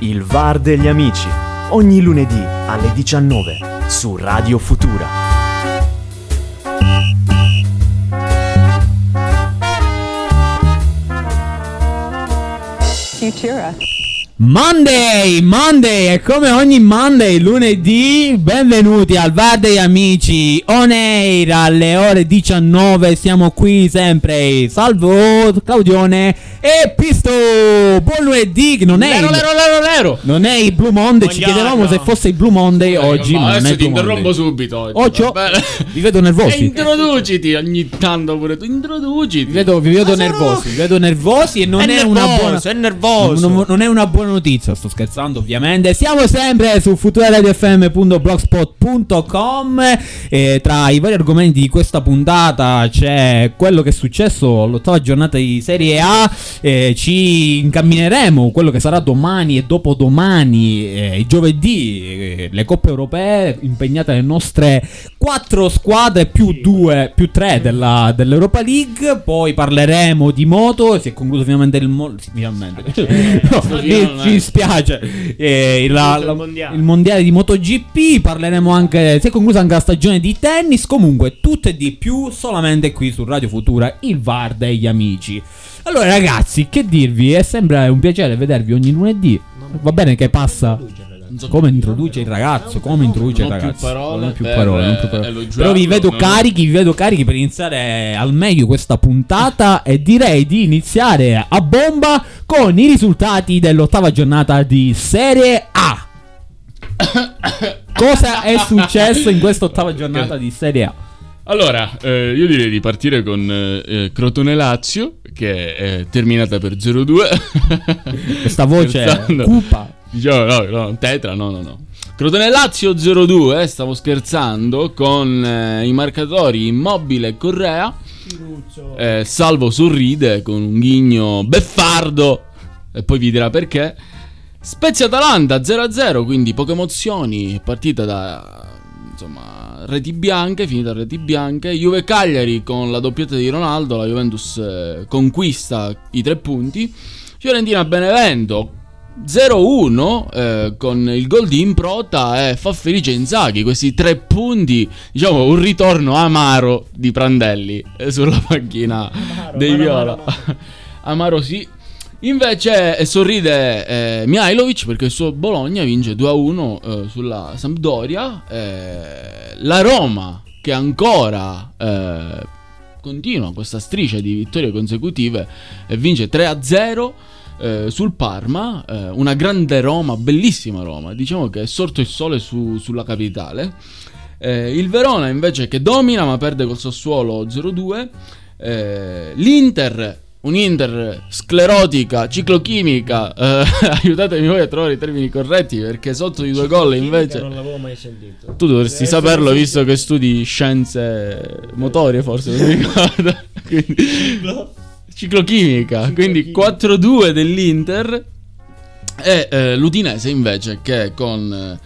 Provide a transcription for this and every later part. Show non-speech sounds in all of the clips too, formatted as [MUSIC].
Il VAR degli amici, ogni lunedì alle 19 su Radio Futura. Futura. Monday, Monday, e come ogni Monday, lunedì, benvenuti al VAR degli amici, on air alle ore 19, siamo qui sempre, salvo Claudione e Pisto, buon lunedì, non è Lero, il, lero, lero, lero. non è il Blue Monday, ci chiedevamo se fosse il Blue Monday oggi, Ma adesso ti interrompo Monday. subito oggi. Bene? vi vedo E nervosi. [LAUGHS] introduciti ogni tanto pure tu. Introduciti. Vi vedo, vi vedo nervosi, vi vedo nervosi e non è, È una nervoso, buona è nervoso. Non, non è una buona notizia, sto scherzando ovviamente. Siamo sempre su futuraradiofm.blogspot.com e tra i vari argomenti di questa puntata c'è quello che è successo all'ottava giornata di Serie A. e ci incammineremo quello che sarà domani e dopodomani, eh, giovedì, eh, le coppe europee impegnate le nostre quattro squadre più due, più tre della- dell'Europa League. Poi parleremo di moto. Si è concluso finalmente il mo- sì, finalmente. [LAUGHS] No, finale. ci spiace. Eh, il, la- il mondiale. il mondiale di MotoGP. Parleremo anche. Si è conclusa anche la stagione di tennis. Comunque, tutto e di più solamente qui su Radio Futura, il VAR degli amici. Allora, ragazzi, che dirvi? È sempre un piacere vedervi ogni lunedì. Va bene che passa. Non Come introduce il ragazzo? Come introduce il Non ragazzo? parole Non più parole, non più eh, parole. elogiarlo, Però vi vedo non- carichi, vi vedo carichi per iniziare al meglio questa puntata e direi di iniziare a bomba con i risultati dell'ottava giornata di Serie A. [COUGHS] Cosa è successo in questa ottava giornata di Serie A? Allora, eh, io direi di partire con eh, eh, Crotone Lazio, che è terminata per 0-2. [LAUGHS] Questa voce Scherzando. cupa. Diciamo, no, no, tetra, no, no, no. Crotone Lazio 0-2, eh, stavo scherzando, con eh, i marcatori Immobile e Correa. Eh, Salvo sorride con un ghigno beffardo, e poi vi dirà perché. Spezia Atalanta 0-0, quindi poche emozioni, partita da insomma reti bianche, finita reti bianche. Juve Cagliari con la doppietta di Ronaldo, la Juventus eh, conquista i tre punti. Fiorentina Benevento 0-1 eh, con il gol di Improta e fa felice Inzaghi. Questi tre punti, diciamo, un ritorno amaro di Prandelli eh, sulla panchina dei amaro, Viola. amaro, [LAUGHS] Amaro sì. Invece eh, sorride eh, Mihailovic perché il suo Bologna vince 2-1 eh, sulla Sampdoria. Eh, la Roma che ancora eh, continua questa striscia di vittorie consecutive e vince 3-0 eh, sul Parma. eh, una grande Roma, bellissima Roma. Diciamo che è sorto il sole su- sulla capitale. Eh, il Verona invece che domina ma perde col Sassuolo 0-2. Eh, L'Inter, un'Inter sclerotica, ciclochimica. eh, [LAUGHS] aiutatemi voi a trovare i termini corretti perché sotto di due gol invece... Non l'avevo mai sentito. Tu dovresti Deve saperlo visto che studi scienze motorie forse, non mi ricordo. [LAUGHS] Quindi- ciclochimica, quindi 4-2 dell'Inter. E eh, l'Udinese invece che con, eh,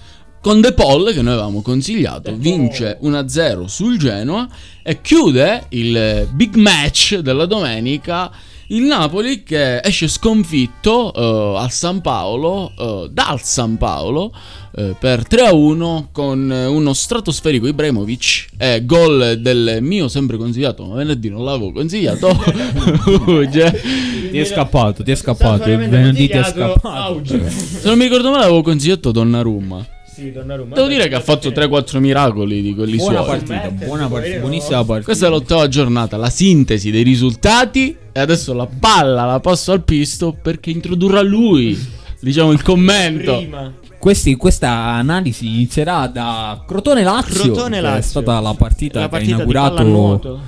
con De Paul che noi avevamo consigliato vince 1-0 sul Genoa e chiude il eh, big match della domenica. Il Napoli che esce sconfitto eh, al San Paolo, eh, dal San Paolo, eh, per 3-1 con eh, uno stratosferico Ibrahimovic e gol del mio sempre consigliato, ma venerdì non l'avevo consigliato. [LAUGHS] Ti è scappato, ti è scappato. Venerdì ti è scappato. Se non mi ricordo male avevo consigliato Donnarumma. Sì, Donnarumma. Devo dire che ha fatto 3-4 miracoli di quelli Buona suoi. partita, buona partita, buonissima partita. Questa è l'ottava giornata, la sintesi dei risultati e adesso la palla la passo al pisto perché introdurrà lui, diciamo, il commento. Prima. Questi- questa analisi inizierà da Crotone Lazio. Crotone che È stata la partita La che partita ha di inaugurato.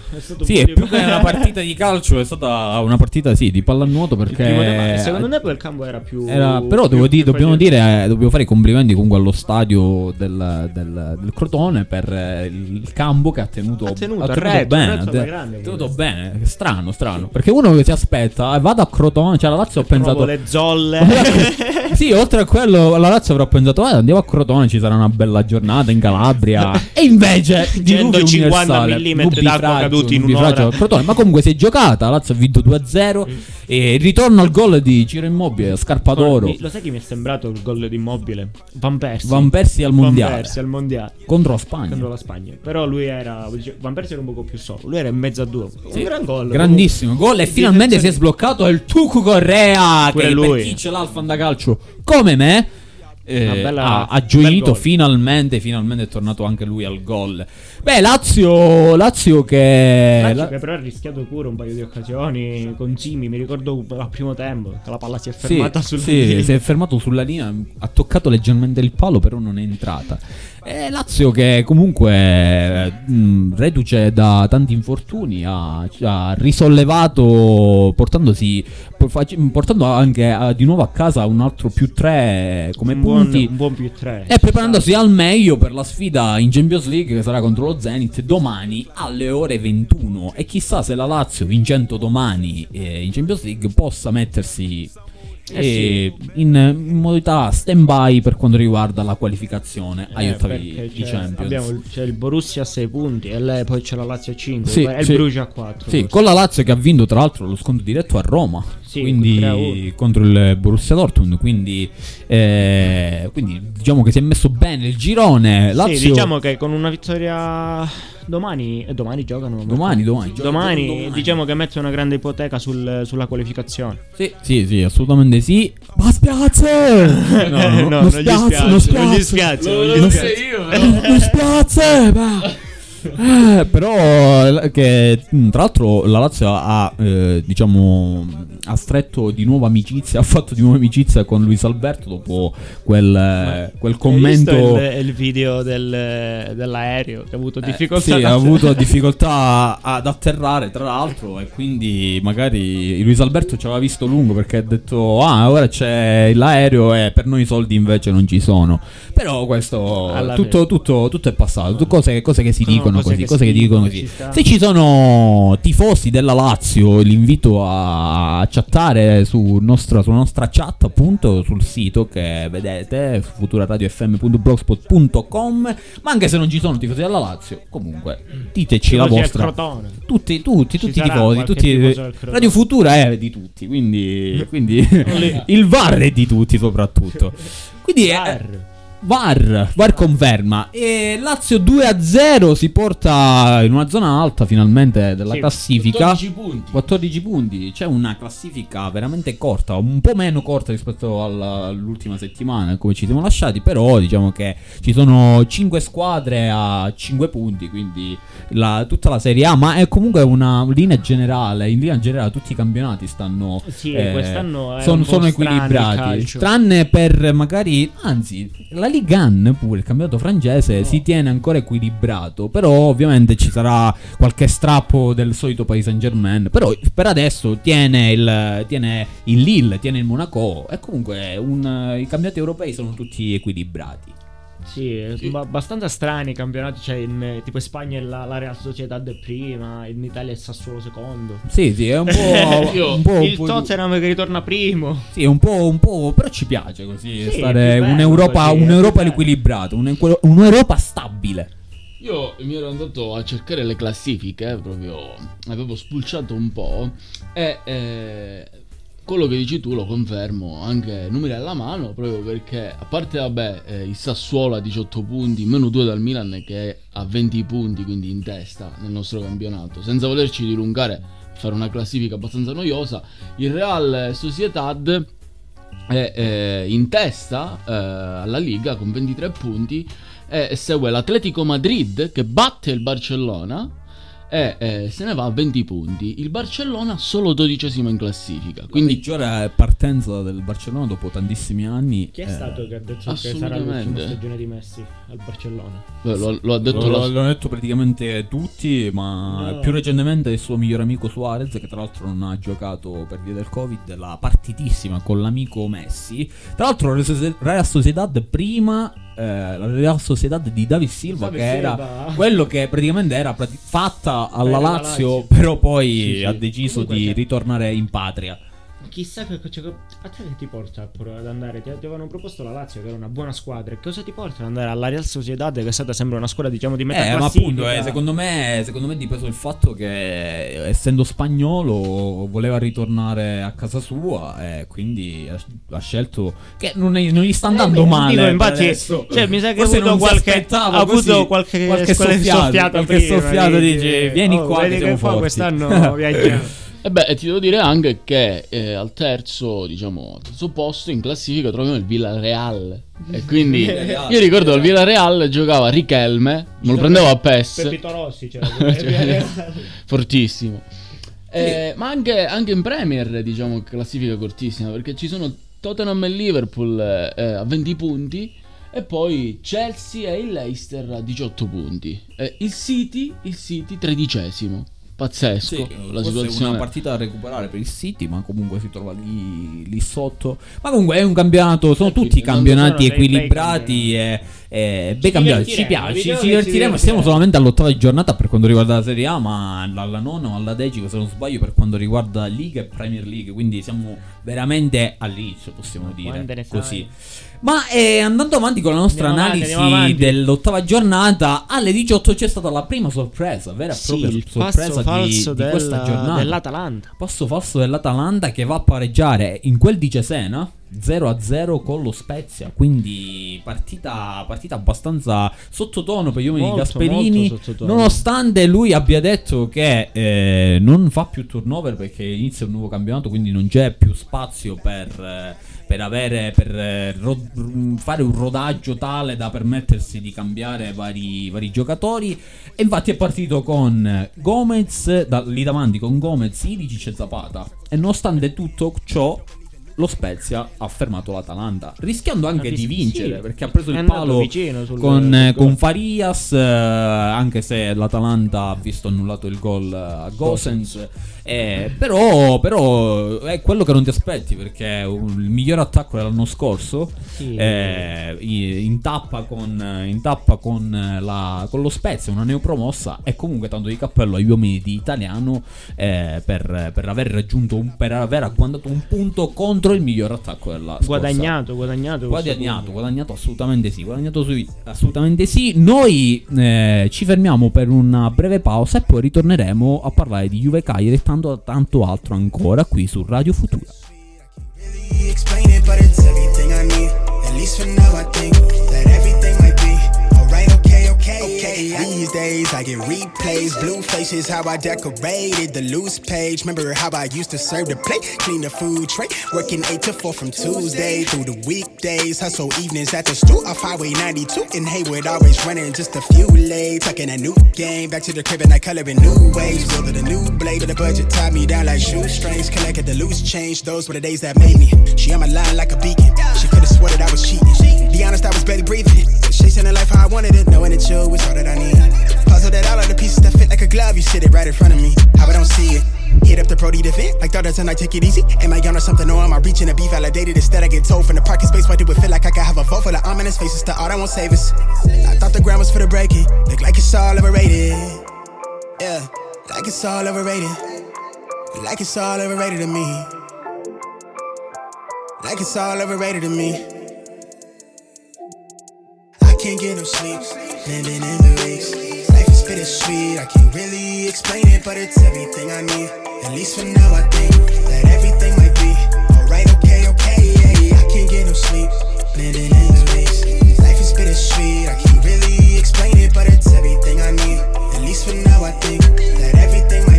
Sì, è più che una partita di calcio, è stata una partita sì, di pallanuoto perché. secondo me quel campo era più. era- però più- dire- più dobbiamo dire, eh, dobbiamo fare i complimenti comunque allo stadio del, del- del Crotone per eh, il, campo che ha tenuto, Ha tenuto, ha ha retto, bene. ha ha grande, ha tenuto bene, strano, strano. Perché uno che si aspetta, eh, vado a Crotone, cioè la Lazio ho pensato. le zolle. [LAUGHS] Sì, oltre a quello, la Lazio avrà pensato, eh, andiamo a Crotone, ci sarà una bella giornata in Calabria. e invece, [LAUGHS] diluvio 150 universale, millimetri d'acqua caduti in un'ora. Crotone. Ma comunque si è giocata, la Lazio ha vinto 2-0 e il ritorno al gol di Ciro Immobile, scarpa d'oro. Mi- Lo sai chi mi è sembrato il gol di Immobile? Van Persie. Van Persie al Van mondiale Persie al mondiale. contro la Spagna. Contro la Spagna. Però lui era. Van Persie era un poco più solo. Lui era in mezzo a due. Sì, Un gran gol. Grandissimo gol e finalmente si è sbloccato il Tucu Correa Pure che lui. per chi ce l'ha al fandacalcio come me eh, bella- ha, ha gioito finalmente finalmente è tornato anche lui al gol. Beh Lazio Lazio che Lazio la- che però ha rischiato pure un paio di occasioni con Simi, mi ricordo al primo tempo che la palla si è sì, fermata sul sì, si è fermato sulla linea ha toccato leggermente il palo però non è entrata. E Lazio che comunque mh, reduce da tanti infortuni ha, ha risollevato portandosi fac- portando anche eh, di nuovo a casa un altro più 3 come un buon, punti un buon più 3. e preparandosi al meglio per la sfida in Champions League che sarà contro lo Zenit domani alle ore 21 e chissà se la Lazio vincendo domani eh, in Champions League possa mettersi eh, in, in modalità stand by per quanto riguarda la qualificazione agli Eh, ottavi perché di Champions abbiamo il- c'è il Borussia a 6 punti e poi c'è la Lazio a 5 Sì, e il sì. Brugia a 4. Sì, con la Lazio che ha vinto tra l'altro lo scontro diretto a Roma, Sì, quindi 3-1. contro il Borussia Dortmund, quindi, eh, quindi diciamo che si è messo bene il girone. Lazio, Sì, diciamo che con una vittoria domani e domani giocano domani, domani, gioca- Domani, domani. diciamo che mette una grande ipoteca sul- sulla qualificazione. Sì, sì, sì, assolutamente sì. Ma spiace! [LAUGHS] No, no, No, non non gli spiace, spiace, non non gli spiace. spiace, Lo non gli volevo spiace. dire io, però. Non spiace, ma... [LAUGHS] Eh, però eh, che tra l'altro la Lazio ha eh, diciamo ha stretto di nuovo amicizia [LAUGHS] ha fatto di nuovo amicizia con Luis Alberto dopo quel, eh, quel commento il, il video del- dell'aereo che ha avuto Eh, difficoltà. sì, ha avuto [LAUGHS] difficoltà ad atterrare, tra l'altro, e quindi magari Luis Alberto ci aveva visto lungo perché ha detto: Ah, ora c'è l'aereo e per noi i soldi invece non ci sono. Però questo tutto, tutto, tutto è passato. Cose, cose che si Sono dicono cose così, che cose che dicono così. ci. Se ci sono tifosi della Lazio, li invito a chattare su nostra, sulla nostra chat, appunto, sul sito che vedete, futuraradiofm.blogspot.com. Ma anche se non ci sono tifosi della Lazio, comunque, diteci la vostra. Tutti, tutti, tutti i tifosi, tutti. Radio Futura è di tutti, quindi, [LAUGHS] quindi il VAR è di tutti soprattutto. [LAUGHS] Quindi è, Var. VAR, conferma. E Lazio 2-0 si porta in una zona alta finalmente della Sì, classifica. 14 punti. 14 punti, c'è una classifica veramente corta, un po' meno corta rispetto alla- all'ultima settimana come ci siamo lasciati, però diciamo che ci sono 5 squadre a 5 punti, quindi la- tutta la Serie A, ma è comunque una linea generale, in linea generale tutti i campionati stanno... Sì, eh, quest'anno sono, sono equilibrati, tranne per magari, anzi, la Ligue 1 pure, il campionato francese si tiene ancora equilibrato, però ovviamente ci sarà qualche strappo del solito Paris Saint Germain, però per adesso tiene il, tiene il Lille, tiene il Monaco e comunque un- i campionati europei sono tutti equilibrati. Sì, è Sì. ba- abbastanza strani i campionati. Cioè, in, tipo in Spagna la, la Real Sociedad è prima, in Italia è Sassuolo secondo. Sì, sì, è un po'... [LAUGHS] Io- un po', un il po' di- Tottenham che ritorna primo. Sì, è un po', un po', però ci piace così Sì, stare è un'Europa, così, è un'Europa equilibrata, un'equ- un'Europa stabile. Io mi ero andato a cercare le classifiche, eh, proprio avevo spulciato un po' e eh, quello che dici tu lo confermo, anche numeri alla mano, proprio perché a parte vabbè eh, il Sassuolo a 18 punti, meno 2 dal Milan che è a 20 punti, quindi in testa nel nostro campionato, senza volerci dilungare, fare una classifica abbastanza noiosa, il Real Sociedad è eh, in testa eh, alla Liga con 23 punti e segue l'Atletico Madrid che batte il Barcellona e eh, se ne va a 20 punti. Il Barcellona solo dodicesimo in classifica. Quindi Quindi peggiore partenza del Barcellona dopo tantissimi anni. Chi è eh, stato che ha detto che sarà l'ultima stagione di Messi al Barcellona? beh, lo, lo ha detto Lo, la- l'hanno detto praticamente tutti, ma No. più recentemente il suo migliore amico Suarez, che tra l'altro non ha giocato per via del Covid, la partitissima con l'amico Messi. Tra l'altro la Real Sociedad prima, eh, la Real Sociedad di David Silva, David che Silva. era quello che praticamente era prati- fatta alla Lazio, Lazio. però poi Sì, sì. ha deciso Comunque di che- ritornare in patria. Chissà che cioè, a te che ti porta ad andare? Ti, avevano proposto la Lazio che era una buona squadra. E cosa ti porta ad andare alla Real Sociedad che è stata sempre una squadra diciamo di metà Eh, ma appunto, eh, secondo me, secondo me è dipeso il fatto che essendo spagnolo voleva ritornare a casa sua e quindi ha, ha scelto che non, è- non gli sta andando Eh, male. dico, infatti, cioè, mi sa che ha Forse avuto non si qualche- ha avuto qualche- qualche soffiata, qualche soffiata dici, dice vieni oh, qua che siamo che forti. quest'anno [LAUGHS] viaggiamo. E beh, e ti devo dire anche che eh, al terzo, diciamo, al terzo posto in classifica troviamo il Villarreal. E [LAUGHS] quindi io ricordo al Villarreal. Villarreal giocava Richelme, me lo prendevo a PES, Pepito Rossi c'era. [LAUGHS] [LAUGHS] fortissimo. Eh, ma anche, anche in Premier, diciamo, classifica cortissima, perché ci sono Tottenham e Liverpool eh, a 20 punti. E poi Chelsea e il Leicester a 18 punti. Eh, il City, il City tredicesimo. Pazzesco. Sì, la forse è situazione. una partita da recuperare per il City, ma comunque si trova lì, lì sotto. Ma comunque è un campionato, sono Eh, tutti campionati sono bei equilibrati e, e bei campionati. Ci piace, ci, divertiremo. Siamo solamente all'ottava giornata per quanto riguarda la Serie A, ma alla nona o alla decima, se non sbaglio, per quanto riguarda Liga e Premier League. Quindi siamo veramente all'inizio, possiamo dire ne sai? Ma eh, andando avanti con la nostra Andiamo analisi avanti. dell'ottava giornata, alle 18 c'è stata la prima sorpresa, vera e Sì, propria sorpresa passo di, di questa della- giornata. dell'Atalanta. Passo falso dell'Atalanta che va a pareggiare in quel di Cesena 0-0 con lo Spezia. Quindi partita, partita abbastanza sottotono per gli uomini di Molto, Gasperini. molto sottotono. Nonostante lui abbia detto che eh, non fa più turnover perché inizia un nuovo campionato, quindi non c'è più spazio per. eh, per avere per eh, ro- r- fare un rodaggio tale da permettersi di cambiare vari, vari giocatori. E infatti è partito con Gomez da- lì davanti con Gomez, Ilicic e Zapata. E nonostante tutto ciò lo Spezia ha fermato l'Atalanta rischiando anche di vincere sì, perché ha preso il palo sul- con, con Farias eh, anche se l'Atalanta ha visto annullato il gol a Gosens eh, però, però è quello che non ti aspetti perché il miglior attacco dell'anno scorso Sì. eh, in tappa con, in tappa con, la- con lo Spezia, una neopromossa e comunque tanto di cappello agli uomini di Italiano eh, per, per aver raggiunto un, per aver agguantato un punto contro il miglior attacco della Guadagnato, guadagnato. Guadagnato, punto. guadagnato assolutamente sì, guadagnato sui- assolutamente sì. Noi eh, ci fermiamo per una breve pausa e poi ritorneremo a parlare di Juve Cagliari e tanto, tanto altro ancora qui su Radio Futura. explain it, but it's everything I need. At least for now, I think that everything might be. These days I get replays, blue faces, how I decorated the loose page. Remember how I used to serve the plate, clean the food tray, working eight to four from Tuesday through the weekdays. Hustle evenings at the stool off Highway 92 in Haywood, always running just a few late. Tucking a new game back to the crib and I color in new ways. Building a new blade, but the budget tied me down like shoestrings. Collected the loose change, those were the days that made me. She on my line like a beacon. She could have swore that I was cheating. Be honest, I was barely breathing. Chasing the life how I wanted it, knowing that you was all that I need. Puzzle that all of the pieces that fit like a glove. You sit it right in front of me. How I don't see it. Hit up the Brody to like thought tonight, take it easy. Am I on or something, or am I reaching to be validated? Instead, I get told from the parking space, why do it feel like I could have a vote full of ominous faces to all that won't save us? I thought the ground was for the breaking, look like it's all overrated. Yeah, like it's all overrated. Like it's all overrated to me. Like it's all overrated to me. Can't get no sleep, living in the weeks. Life is bittersweet, I can't really explain it, but it's everything I need. At least for now, I think that everything might be alright, okay, okay. Yeah, I can't get no sleep, living in the weeks. Life is bittersweet, I can't really explain it, but it's everything I need. At least for now, I think that everything might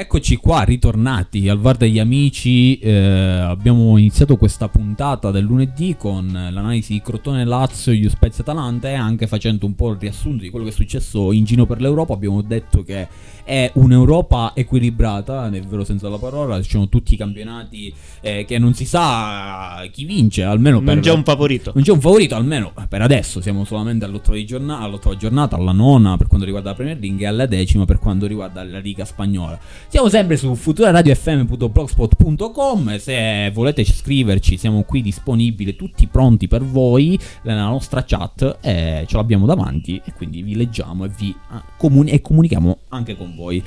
Eccoci qua, ritornati al VAR degli amici. eh, abbiamo iniziato questa puntata del lunedì con l'analisi di Crotone Lazio, Iu Spezia Atalanta e anche facendo un po' il riassunto di quello che è successo in giro per l'Europa. Abbiamo detto che è un'Europa equilibrata, nel vero senso della parola. Ci sono tutti i campionati eh, che non si sa chi vince, almeno per Non c'è un favorito. non c'è un favorito, almeno per adesso. Siamo solamente all'ottava, di giornata, all'ottava giornata, alla nona per quanto riguarda la Premier League e alla decima per quanto riguarda la Liga Spagnola. Siamo sempre su futuraradiofm.blogspot.com. Se volete scriverci, siamo qui disponibili, tutti pronti per voi nella nostra chat. E ce l'abbiamo davanti e quindi vi leggiamo e vi ah, comuni- e comunichiamo anche con voi.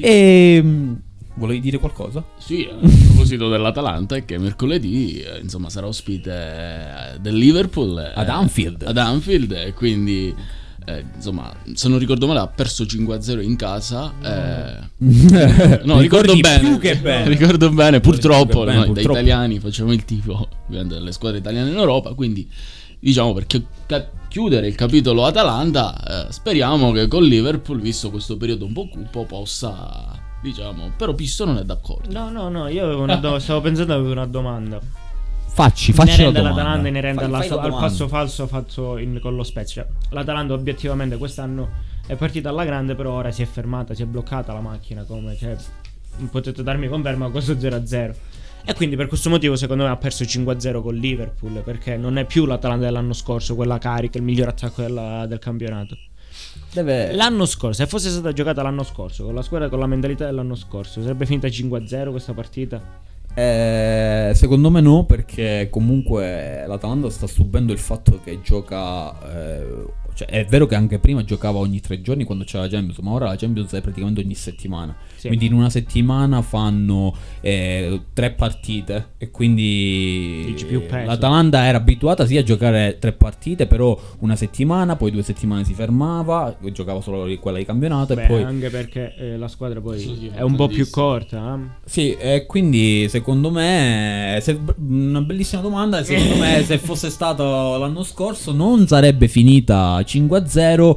E. Volevi dire qualcosa? Sì, a proposito dell'Atalanta, è che mercoledì eh, insomma sarà ospite eh, del Liverpool eh, Ad Anfield. Ad Anfield quindi eh, insomma, se non ricordo male ha perso 5-0 in casa. eh, [LAUGHS] no, ricordo bene. [LAUGHS] più che bene. Ricordo bene, purtroppo bene, noi purtroppo. da italiani facciamo il tifo ovviamente, delle squadre italiane in Europa, quindi diciamo perché ca- chiudere il capitolo Atalanta, eh, speriamo che con Liverpool, visto questo periodo un po' cupo, possa diciamo, però Pisto non è d'accordo. No, no, no, io avevo una do- [LAUGHS] stavo pensando avevo una domanda. Facci, facci la domanda. all'Atalanta, inerente Fai- alla fai al passo falso fatto in- con lo Spezia. L'Atalanta obiettivamente quest'anno è partita alla grande, però ora si è fermata, si è bloccata la macchina, come cioè, potete darmi conferma questo 0-0. E quindi per questo motivo secondo me ha perso 5-0 con Liverpool, perché non è più l'Atalanta dell'anno scorso, quella carica, il miglior attacco della- del campionato. Deve... L'anno scorso, se fosse stata giocata l'anno scorso, con la squadra con la mentalità dell'anno scorso, sarebbe finita 5-0 questa partita? Eh, secondo me no, perché comunque l'Atalanta sta subendo il fatto che gioca. eh, cioè, è vero che anche prima giocava ogni tre giorni quando c'era la Champions, ma ora la Champions è praticamente ogni settimana. Sì. Quindi in una settimana fanno eh, tre partite. E quindi l'Atalanta era abituata sì a giocare tre partite, però una settimana, poi due settimane si fermava, giocava solo quella di campionato Beh, e poi. anche perché eh, la squadra poi Sì, sì, è un po' più corta. eh. Sì, e quindi secondo me, se- una bellissima domanda, secondo me [LAUGHS] se fosse stato l'anno scorso non sarebbe finita 5-0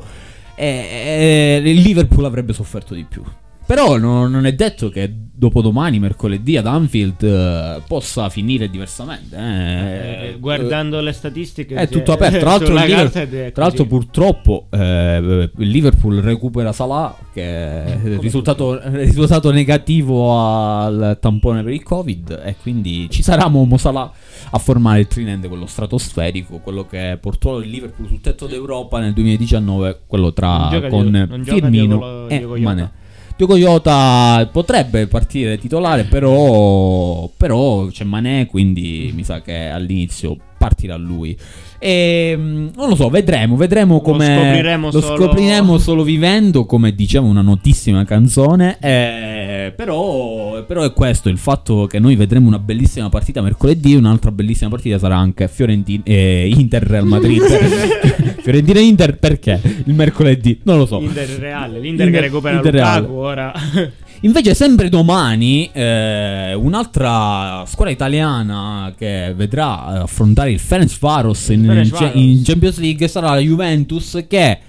e, e il Liverpool avrebbe sofferto di più. Però no- non è detto che dopodomani, mercoledì, ad Anfield eh, possa finire diversamente. eh. Eh, guardando le statistiche È tutto aperto. Tra [LAUGHS] l'altro, sulla il Liver- carta ed è tra l'altro purtroppo eh, il Liverpool recupera Salah, che è [LAUGHS] risultato, risultato negativo al tampone per il Covid. E quindi ci sarà Momo Salah a formare il trinende, quello stratosferico, quello che portò il Liverpool sul tetto d'Europa nel 2019, quello tra con Firmino e Diogo Jota. Diogo Jota potrebbe partire titolare, però, però c'è Mané, quindi mi sa che all'inizio partirà lui. E mm, non lo so, vedremo, vedremo come scopriremo lo solo- scopriremo solo vivendo, come diceva una notissima canzone. eh, però, però è questo il fatto che noi vedremo una bellissima partita mercoledì. Un'altra bellissima partita sarà anche Fiorentina eh, Inter Real Madrid. [LAUGHS] [LAUGHS] Fiorentina Inter perché il mercoledì? Non lo so. Inter Reale, l'Inter Inter- che recupera Inter Lukaku ora. [LAUGHS] Invece, sempre domani, eh, un'altra squadra italiana che vedrà eh, affrontare il Ferencvaros in, Ferencvaros. in Champions League sarà la Juventus che.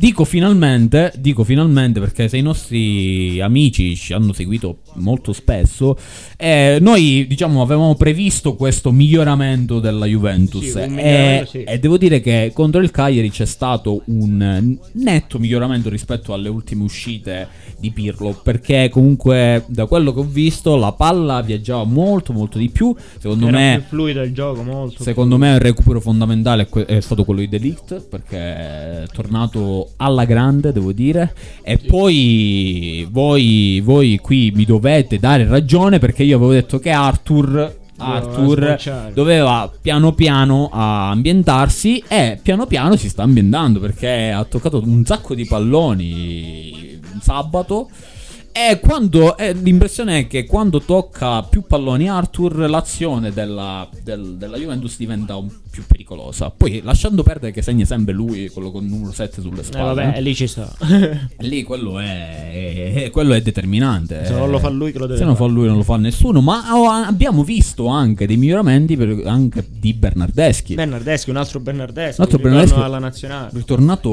Dico finalmente, dico finalmente perché se i nostri amici ci hanno seguito molto spesso, eh, noi diciamo avevamo previsto questo miglioramento della Juventus Sì, e, miglioramento, sì. e devo dire che contro il Cagliari c'è stato un netto miglioramento rispetto alle ultime uscite di Pirlo perché comunque da quello che ho visto la palla viaggiava molto molto di più secondo Era me più fluido il gioco, molto. Secondo me il recupero fondamentale è stato quello di Delict perché è tornato alla grande, devo dire. E poi voi, voi qui mi dovete dare ragione perché io avevo detto che Arthur, Arthur doveva piano piano ambientarsi e piano piano si sta ambientando perché ha toccato un sacco di palloni sabato. E quando eh, l'impressione è che quando tocca più palloni Arthur, l'azione della, del- della Juventus diventa un- più pericolosa. Poi lasciando perdere che segna sempre lui, quello con numero 7 sulle Eh, spalle. vabbè, lì ci sta. [LAUGHS] Lì quello è, è- quello è determinante. Se non lo fa lui, che lo deve Se non fa lui, non lo fa nessuno. Ma ho- abbiamo visto anche dei miglioramenti per- anche di Bernardeschi. Bernardeschi, un altro Bernardeschi. Un altro un Bernardeschi. alla nazionale. Ritornato,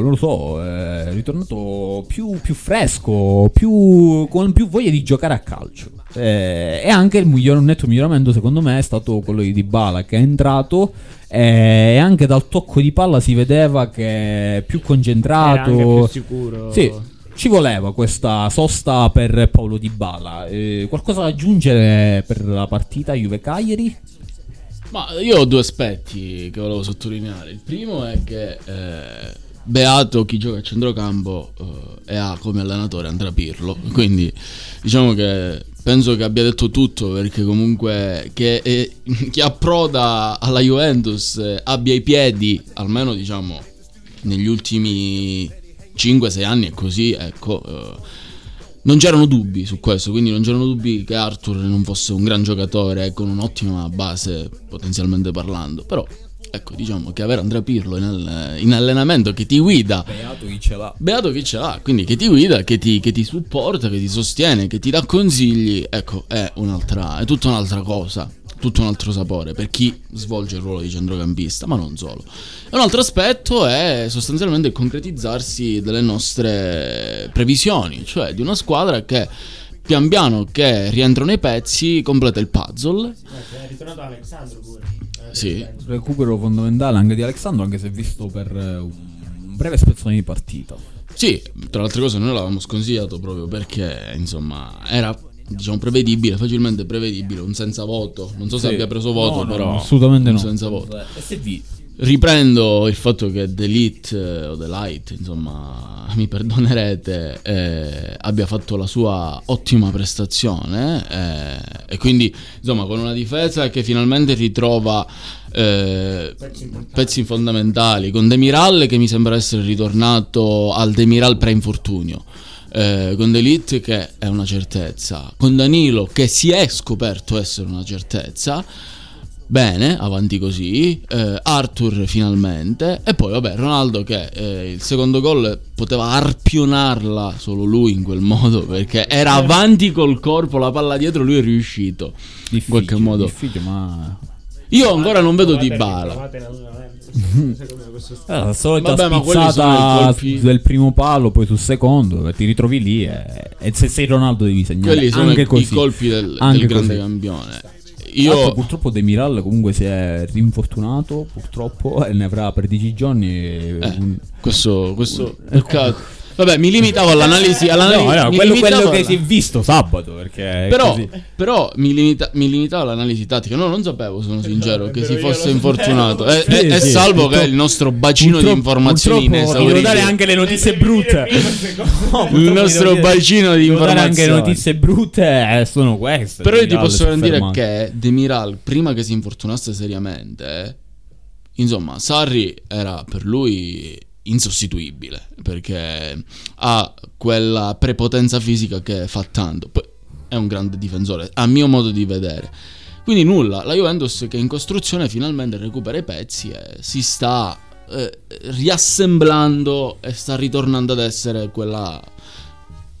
non lo so, è ritornato più, più fresco, più, con più voglia di giocare a calcio. Eh, e anche il miglior, un netto miglioramento, secondo me, è stato quello di Dybala che è entrato. eh, E anche dal tocco di palla si vedeva che è più Era concentrato. anche più sicuro. Sì, ci voleva questa sosta per Paolo Dybala. Eh, qualcosa da aggiungere per la partita Juve Cagliari? Ma io ho due aspetti che volevo sottolineare. Il primo è che eh, beato chi gioca a centrocampo eh, e ha come allenatore Andrea Pirlo. Quindi diciamo che penso che abbia detto tutto perché comunque che eh, [LAUGHS] chi approda alla Juventus eh, abbia i piedi, almeno diciamo negli ultimi 5-6 anni è così, ecco. eh, non c'erano dubbi su questo, quindi non c'erano dubbi che Arthur non fosse un gran giocatore con un'ottima base potenzialmente parlando, però ecco diciamo che avere Andrea Pirlo in, all- in allenamento che ti guida Beato chi ce l'ha. Beato chi ce l'ha, quindi che ti guida, che ti, che ti supporta, che ti sostiene, che ti dà consigli, ecco, è un'altra, è tutta un'altra cosa, tutto un altro sapore per chi svolge il ruolo di centrocampista, ma non solo. E un altro aspetto è sostanzialmente il concretizzarsi delle nostre previsioni, cioè di una squadra che pian piano che rientrano i pezzi completa il puzzle. È ritornato Alexandro pure. Eh, Sì. Recupero fondamentale anche di Alessandro, anche se visto per eh, un breve spezzone di partita. Sì, tra le altre cose noi l'avevamo sconsigliato proprio perché, insomma, era diciamo prevedibile, facilmente prevedibile, un senza voto. Non so se Sì. abbia preso voto, No, no, però assolutamente un no. senza voto. SV. Riprendo il fatto che The Elite eh, o The Light, insomma, [LAUGHS] mi perdonerete, eh, abbia fatto la sua ottima prestazione eh, e quindi, insomma, con una difesa che finalmente ritrova eh, pezzi fondamentali, con Demiral che mi sembra essere ritornato al Demiral pre-infortunio. eh, con D'Elite che è una certezza, con Danilo che si è scoperto essere una certezza, Bene, avanti così. Eh, Arthur finalmente. E poi, vabbè, Ronaldo che eh, il secondo gol poteva arpionarla solo lui in quel modo perché era avanti col corpo, la palla dietro, lui è riuscito. in qualche modo. Difficile, ma... Io ancora non vedo di bala. [LAUGHS] Eh, la solita Vabbè, spizzata del primo palo, poi sul secondo, e ti ritrovi lì e, e se sei Ronaldo devi segnare. Quelli sono anche i, così. i colpi del, Anche del grande così. campione. Io, purtroppo Demiral comunque si è rinfortunato, purtroppo, e ne avrà per 10 giorni. eh, un- questo, questo peccato. Vabbè, mi limitavo all'analisi. all'analisi No, no, quello, quello che alla- si è visto sabato, perché è Però, così. però mi, limita- mi limitavo all'analisi tattica. No, non sapevo, sono sincero, che si fosse infortunato. È, Sì, è- è sì, salvo che purtroppo- il nostro bacino di informazioni purtroppo devo dare anche le notizie brutte. [LAUGHS] No, Il nostro bacino di dare anche le informazioni. notizie brutte sono queste. Però io ti posso è garantire che Demiral, prima che si infortunasse seriamente, insomma, Sarri era per lui insostituibile perché ha quella prepotenza fisica che fa tanto. Poi è un grande difensore, a mio modo di vedere. Quindi nulla, la Juventus che in costruzione finalmente recupera i pezzi e si sta eh, riassemblando e sta ritornando ad essere quella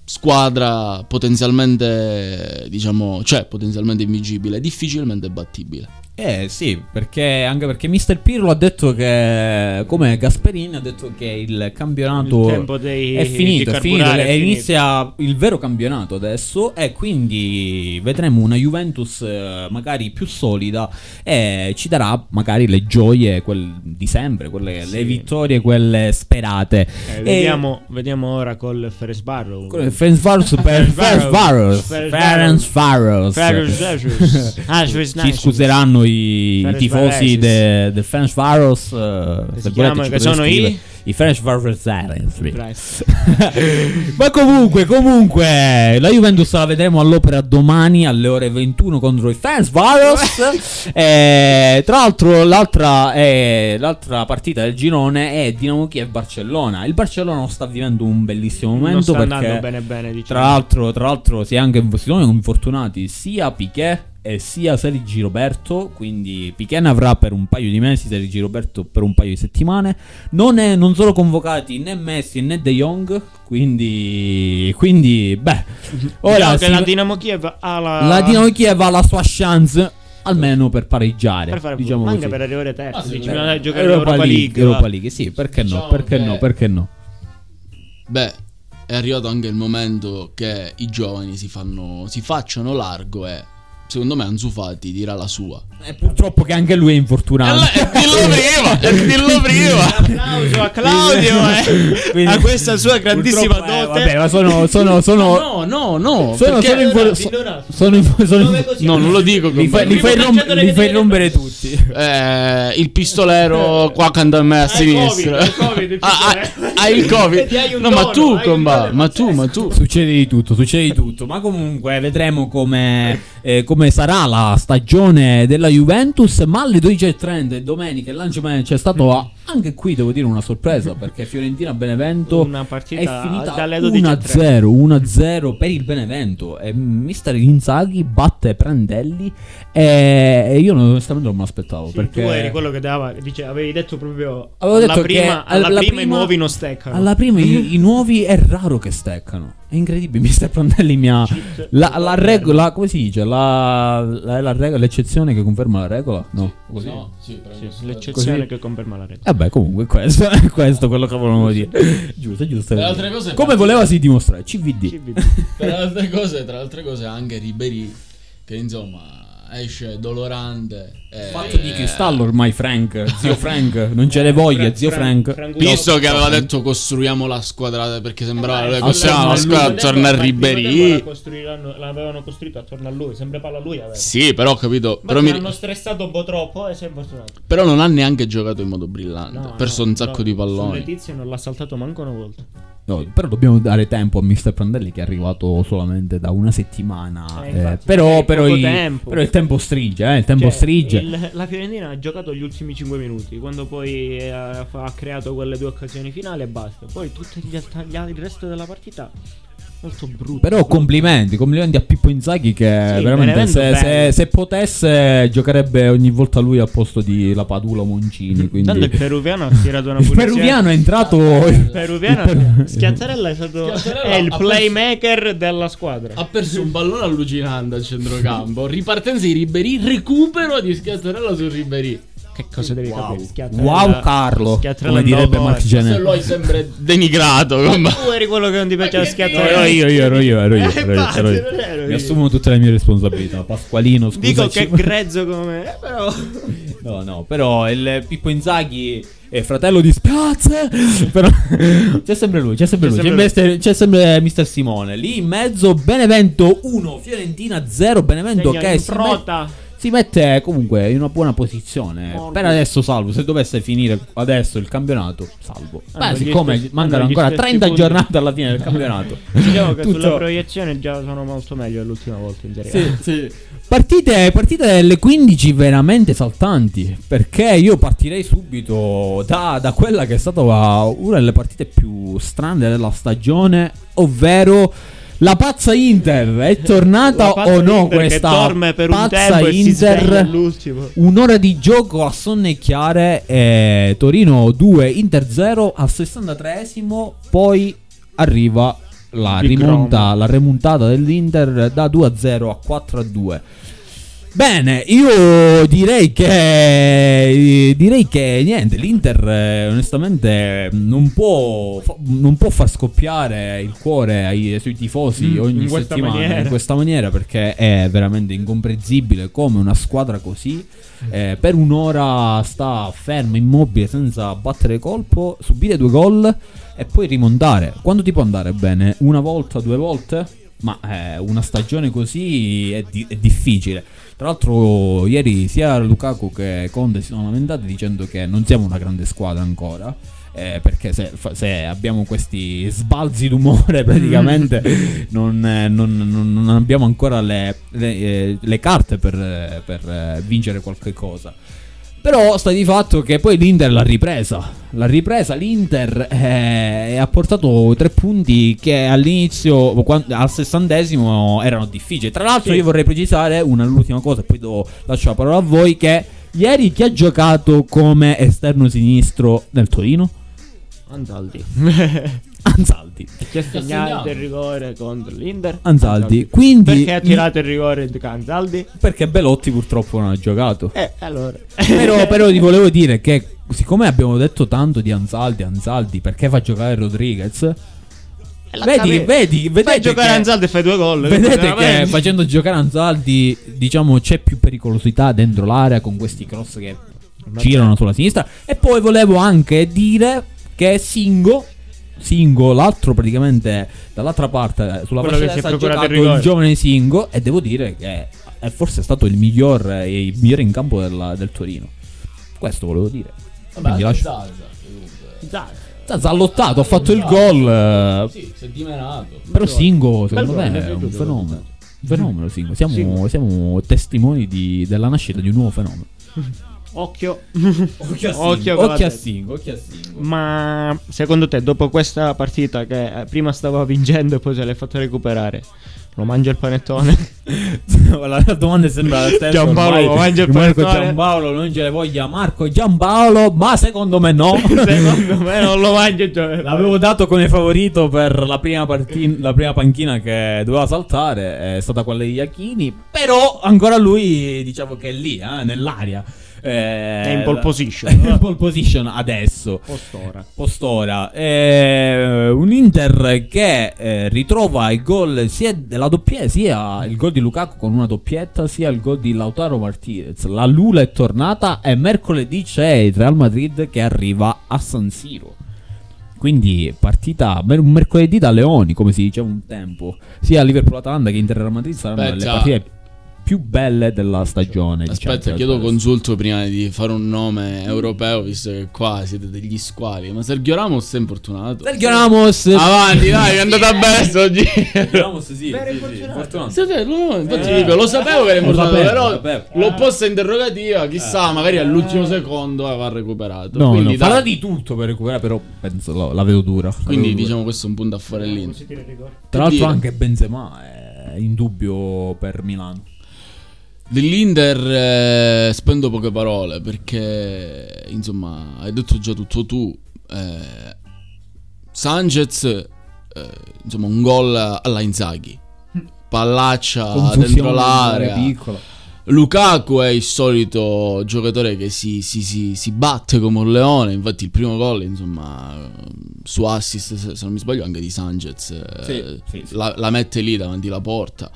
squadra potenzialmente, diciamo, cioè potenzialmente invincibile, difficilmente battibile. Eh sì, perché anche perché Mister Pirlo ha detto che come Gasperini ha detto che il campionato Il dei- è finito, è finito è finito. inizia il vero campionato adesso e quindi vedremo una Juventus eh, magari più solida e ci darà magari le gioie quel di sempre, quelle, le vittorie quelle sperate. Eh, E- vediamo, vediamo ora col Feresbarro. Ferencvaros [LAUGHS] per Ferencvaros Ferencvaros. Ferencvaros [LAUGHS] Ah, ci scuseranno i, i tifosi de- del Ferencvaros eh, si se volete che sono i? i Ferencvaros [LAUGHS] ma comunque comunque la Juventus la vedremo all'opera domani alle ore 21 contro i Ferencvaros [LAUGHS] Eh, tra l'altro l'altra, eh, l'altra partita del girone è Dinamo Kiev Barcellona. Il Barcellona sta vivendo un bellissimo momento perché andando bene bene, diciamo. tra l'altro, tra l'altro si, è anche, si sono infortunati sia Piquet e sia Sergi Roberto. Quindi Piquet ne avrà per un paio di mesi, Sergi Roberto per un paio di settimane. Non, è- non sono convocati né Messi né De Jong. Quindi, quindi beh, ora Diciamo che si- la Dinamo Kiev ha la... la Dinamo Kiev ha la sua chance. Almeno per pareggiare, per fare diciamo anche così. per arrivare terzo. Ah, sì, dici, beh. ma dai, giocare Europa, l'Europa League, League. Europa. League, sì, perché no? Diciamo Perché che- no? Perché no? Beh, è arrivato anche il momento che i giovani si, fanno, si facciano largo e secondo me Ansu Fati dirà la sua. E purtroppo che anche lui è infortunato. E dillo [LAUGHS] prima, e dillo prima. Applauso a Claudio eh, Quindi- a questa sua grandissima eh, dote. vabbè, ma sono. sono, sono No, no, no. sono, sono, infor- so- sono, infor- sono infor-? No, non lo dico. li fai, li fai rom- li fai rompere tutti. Eh, il pistolero qua accanto a me a sinistra. Hai Covid, il Ah, ah, pistolero. hai il covid. Hai un No, ma tu, comba, ma tu, ma tu. Succede di tutto, succede di tutto. Ma comunque vedremo come, eh, come sarà la stagione della Juventus. Ma alle 12.30 domenica il lancio match è stato a- anche qui, devo dire, una sorpresa. Perché Fiorentina-Benevento Una partita è finita dalle 1-0, 1-0 per il Benevento. E Mister Inzaghi batte Prandelli. E io onestamente non me l'aspettavo. Sì, perché Tu eri quello che dava, dice, avevi detto proprio Avevo alla detto prima, che alla alla prima, i prima- nuovi non steccano. Alla prima i, i nuovi è raro che steccano. È incredibile. [LAUGHS] Mister Prandelli mi ha. La, la regola, come si dice? La, la, la regola, l'eccezione che conferma la regola? No, così. No, sì. Sì, l'eccezione Così. che conferma la rete. Vabbè, comunque, questo è [LAUGHS] questo quello che volevamo dire. [LAUGHS] Giusto, giusto. Per altre cose- Come voleva si dimostrare? CVD. CVD. Tra altre cose, tra altre cose anche Ribery che insomma esce dolorante. Eh, Fatto di cristallo ormai, Frank. Zio Frank. Non ce le voglia, zio Frank. Visto che aveva detto costruiamo la squadra perché sembrava Eh, costruiamo la squadra attorno a il Ribery. L'avevano costruito attorno a lui, sempre palla a lui aveva. Sì, però ho capito. Ma Però, mi- hanno stressato un po' troppo e si è infortunato. però non ha neanche giocato in modo brillante. No, ha perso no, un sacco no, di palloni. Sulle tizie non l'ha saltato manco una volta. No, però dobbiamo dare tempo a Mister Prandelli che è arrivato solamente da una settimana. Eh, eh, infatti, però, c'è però, il, tempo. però il tempo stringe, eh, il tempo Cioè, stringe. Il- la Fiorentina ha giocato gli ultimi 5 minuti, quando poi ha, ha creato quelle due occasioni finali e basta. Poi tutto gli il resto della partita molto brutto. Però complimenti, complimenti a Pippo Inzaghi che Sì, veramente se, se- se potesse giocherebbe ogni volta lui al posto di la Padula Moncini. Quindi... Tanto il peruviano ha tirato una [LAUGHS] Il punizione. peruviano è entrato... Il peruviano Schiazzarella è stato Schiazzarella è il playmaker della squadra. Ha perso un pallone allucinante al centrocampo. Ripartenza di Ribery, recupero di Schiazzarella su Ribery. Che cosa devi Wow. capire? Wow Carlo, come direbbe no, Mark no, Genè. Se lo hai sempre [LAUGHS] denigrato. comba. Tu eri quello che non ti piaceva No, schiazzarella. ero io, io, ero io, ero io, Eh, ero io, ero io. ero Mi io. assumo tutte le mie responsabilità. Pasqualino, scusaci. Dico che è [LAUGHS] grezzo come eh, però No, no, però il Pippo Inzaghi è fratello di Spiazze. [LAUGHS] però c'è sempre lui, c'è sempre C'è lui. C'è, sempre Mister- c'è sempre Mister Simone. Lì in mezzo Benevento 1, Fiorentina 0. Benevento segna che in si, met- frota. Si mette comunque in una buona posizione. Morbido. Per adesso salvo, se dovesse finire adesso il campionato, salvo. Hanno Beh, siccome stessi- mancano ancora stessi 30 punti. giornate alla fine del campionato. [LAUGHS] Diciamo che Tutto- sulla proiezione già sono molto meglio dell'ultima volta in Serie A. Sì, sì. Partite, partite delle 15 veramente saltanti. Perché io partirei subito da, da quella che è stata una delle partite più strane della stagione, ovvero la pazza Inter. È tornata o no Inter questa pazza Inter? Un'ora di gioco a sonnecchiare. eh, Torino 2, Inter 0 al 63esimo. Poi arriva la, rimonta, la remontata dell'Inter da 2 a 0 a 4 a 2. Bene, io direi che direi che niente, l'Inter eh, onestamente non può, non può far scoppiare il cuore ai suoi tifosi Mm, ogni settimana maniera. in questa maniera perché è veramente incomprensibile come una squadra così eh, per un'ora sta ferma, immobile, senza battere colpo, subire due gol e poi rimontare. Quando ti può andare bene? Una volta, due volte? Ma eh, una stagione così è, di- è difficile. Tra l'altro, ieri sia Lukaku che Conte si sono lamentati dicendo che non siamo una grande squadra ancora. eh, perché se, se abbiamo questi sbalzi d'umore [LAUGHS] praticamente non, eh, non- non- non abbiamo ancora le, le, eh, le carte per, per, eh, vincere qualche cosa. Però sta di fatto che poi l'Inter l'ha ripresa. L'ha ripresa l'Inter eh, e ha portato tre punti che all'inizio, al sessantesimo, erano difficili. Tra l'altro, Sì. io vorrei precisare una l'ultima cosa, e poi do, lascio la parola a voi. Che ieri chi ha giocato come esterno sinistro nel Torino? Anzaldi. [LAUGHS] Anzaldi. Chi ha segnato il rigore contro l'Inter? Anzaldi. Quindi, Perché ha tirato il rigore di Anzaldi? Perché Belotti purtroppo non ha giocato. Eh, allora. però, [LAUGHS] però ti volevo dire che siccome abbiamo detto tanto di Anzaldi, Anzaldi, perché fa giocare Rodriguez? Vedi, vedi, vedete Fai giocare che- Anzaldi e fai due gol. Vedete che facendo giocare Anzaldi, diciamo, c'è più pericolosità dentro l'area con questi cross che girano sulla sinistra. E poi volevo anche dire che Singo, Singo, l'altro praticamente dall'altra parte, sulla Quello fascia che si è destra, ha il giocato il, giovane Singo. E devo dire che è forse stato il miglior, eh, il migliore in campo della- del Torino. Questo volevo dire. Quindi lascio- Dai. Zaza ha lottato, ha fatto il gol. eh, Sì, si è dimenato. Però Singo, secondo me, è un fenomeno. Un fenomeno, Singo. Siamo, Singo. siamo testimoni di- della nascita di un nuovo fenomeno. [LAUGHS] Occhio. Occhio Occhio con la occhio a. Singo, occhio a Singo. Ma secondo te, dopo questa partita che eh, prima stava vincendo e poi se l'hai fatto recuperare, lo mangia il panettone? [LAUGHS] la domanda è sempre la stessa. Giampaolo, ormai. mangia il Marco panettone. Giampaolo non ce le voglia Marco Giampaolo, ma secondo me no. [LAUGHS] secondo me non lo mangia il. L'avevo dato come favorito per la prima, parti- la prima panchina che doveva saltare, è stata quella di Iachini, però ancora lui diciamo che è lì, eh, nell'aria. Eh, È in pole position. È [LAUGHS] in pole position adesso. Postora. Postora. Eh, un Inter che eh, ritrova il gol sia della doppietta, sia il gol di Lukaku con una doppietta, sia il gol di Lautaro Martinez. La Lula è tornata e mercoledì c'è il Real Madrid che arriva a San Siro. Quindi partita un mercoledì da Leoni, come si diceva un tempo. Sia Liverpool-Atalanta che Inter-Real Madrid saranno Beh, le già. partite più belle della stagione. di Aspetta, Champions. chiedo consulto prima di fare un nome europeo, visto che qua siete degli squali. Ma Sergio Ramos è infortunato? Sergio Ramos. Avanti, dai, è andata [LAUGHS] bene sto giro. Sergio Ramos, sì, sì, sì, infortunato. fortunato. Sì, sì, no, infatti Eh. dico, lo sapevo che era Lo importante, sapevo, però lo sapevo. l'ho posta interrogativa, chissà, magari all'ultimo secondo va recuperato. No, quindi, no, dai. farà di tutto per recuperare, però penso la, la vedo dura. La Quindi vedo dura. diciamo questo è un punto a fare lì. Tra l'altro anche Benzema è in dubbio per Milano. Dell'Inter eh, spendo poche parole perché, insomma, hai detto già tutto tu. Eh, Sanchez, eh, insomma, un gol alla Inzaghi. Pallaccia dentro l'area. piccola. Lukaku è il solito giocatore che si, si- si- si batte come un leone. Infatti, il primo gol, insomma, su assist, se non mi sbaglio, anche di Sanchez, eh, Sì, sì, sì. La, la mette lì davanti alla porta.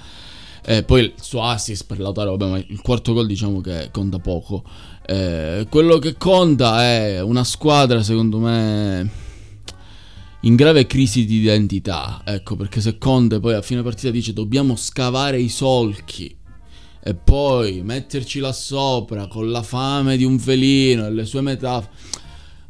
Eh, poi il suo assist per Lautaro, vabbè, ma il quarto gol diciamo che conta poco. Eh, quello che conta è una squadra, secondo me, in grave crisi di identità. Ecco, perché se Conte poi a fine partita dice dobbiamo scavare i solchi e poi metterci là sopra con la fame di un felino e le sue metafore.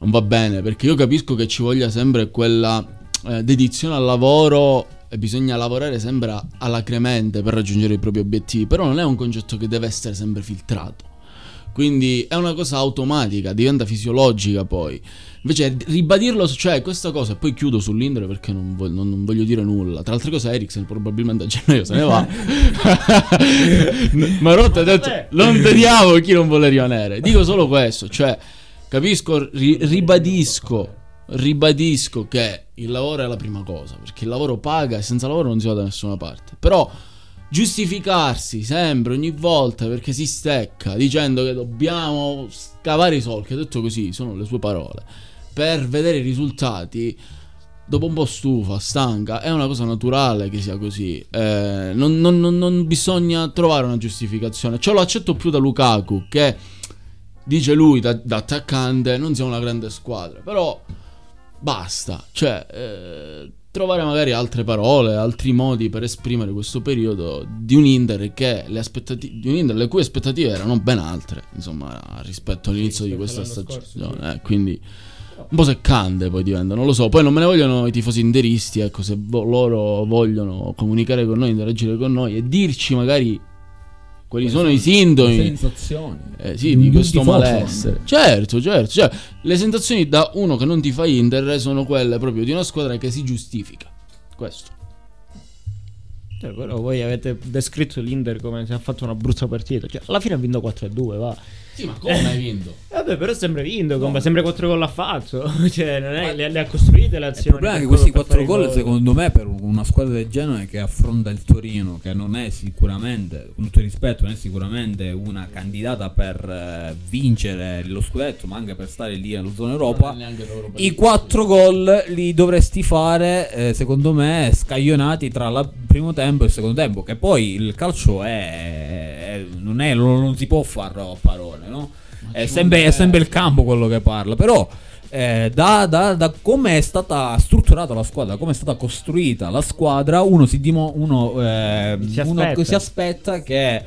Non va bene, perché io capisco che ci voglia sempre quella eh, dedizione al lavoro e bisogna lavorare sempre alacremente per raggiungere i propri obiettivi, però non è un concetto che deve essere sempre filtrato. Quindi è una cosa automatica, diventa fisiologica poi. Invece ribadirlo, cioè questa cosa, e poi chiudo sull'Indre perché non voglio, non- non voglio dire nulla. Tra altre cose Eriksen probabilmente a gennaio se ne va. [LAUGHS] Marotta ha detto, non vediamo chi non vuole rimanere. Dico solo questo, cioè capisco, ri- ribadisco, ribadisco che il lavoro è la prima cosa, perché il lavoro paga e senza lavoro non si va da nessuna parte. Però giustificarsi sempre, ogni volta, perché si stecca, dicendo che dobbiamo scavare i solchi, ha detto così, sono le sue parole, per vedere i risultati, dopo un po' stufa, stanca, è una cosa naturale che sia così. Eh, non, non- non- non bisogna trovare una giustificazione. Ciò lo accetto più da Lukaku, che dice lui da, da attaccante, non siamo una grande squadra, però basta, cioè eh, trovare magari altre parole, altri modi per esprimere questo periodo di un Inter che le aspettative di un Inter le cui aspettative erano ben altre, insomma, rispetto all'inizio di rispetto questa stagione, sì. eh, quindi un po' seccante poi diventa, non lo so, poi non me ne vogliono i tifosi interisti, ecco, se vo- loro vogliono comunicare con noi, interagire con noi e dirci magari quali sono i sintomi sensazioni. eh, sì, di questo malessere. Certo, certo. Cioè, le sensazioni da uno che non ti fa Inter sono quelle proprio di una squadra che si giustifica. Questo. Cioè, però voi avete descritto l'Inter come se ha fatto una brutta partita. Cioè, alla fine ha vinto 4-2, va. Sì, ma come hai vinto? [LAUGHS] Vabbè, però è sempre vinto, compa, sempre 4 gol ha fatto. [LAUGHS] Cioè, non è, le, le ha costruite le Il azioni. problema è che questi quello- per quattro fare i gol, secondo me, per una squadra del genere che affronta il Torino, che non è sicuramente, con tutto il rispetto, non è sicuramente una candidata per eh, vincere lo scudetto, ma anche per stare lì nello zona Europa. I il quattro gol li dovresti fare, eh, secondo me, scaglionati tra il primo tempo e il secondo tempo. Che poi il calcio è- non, è, non non si può fare a parole, no? È sempre, è sempre il campo quello che parla. Però, eh, da, da- da come è stata strutturata la squadra, come è stata costruita la squadra, uno si, dimo- uno, eh, Si uno aspetta. si aspetta che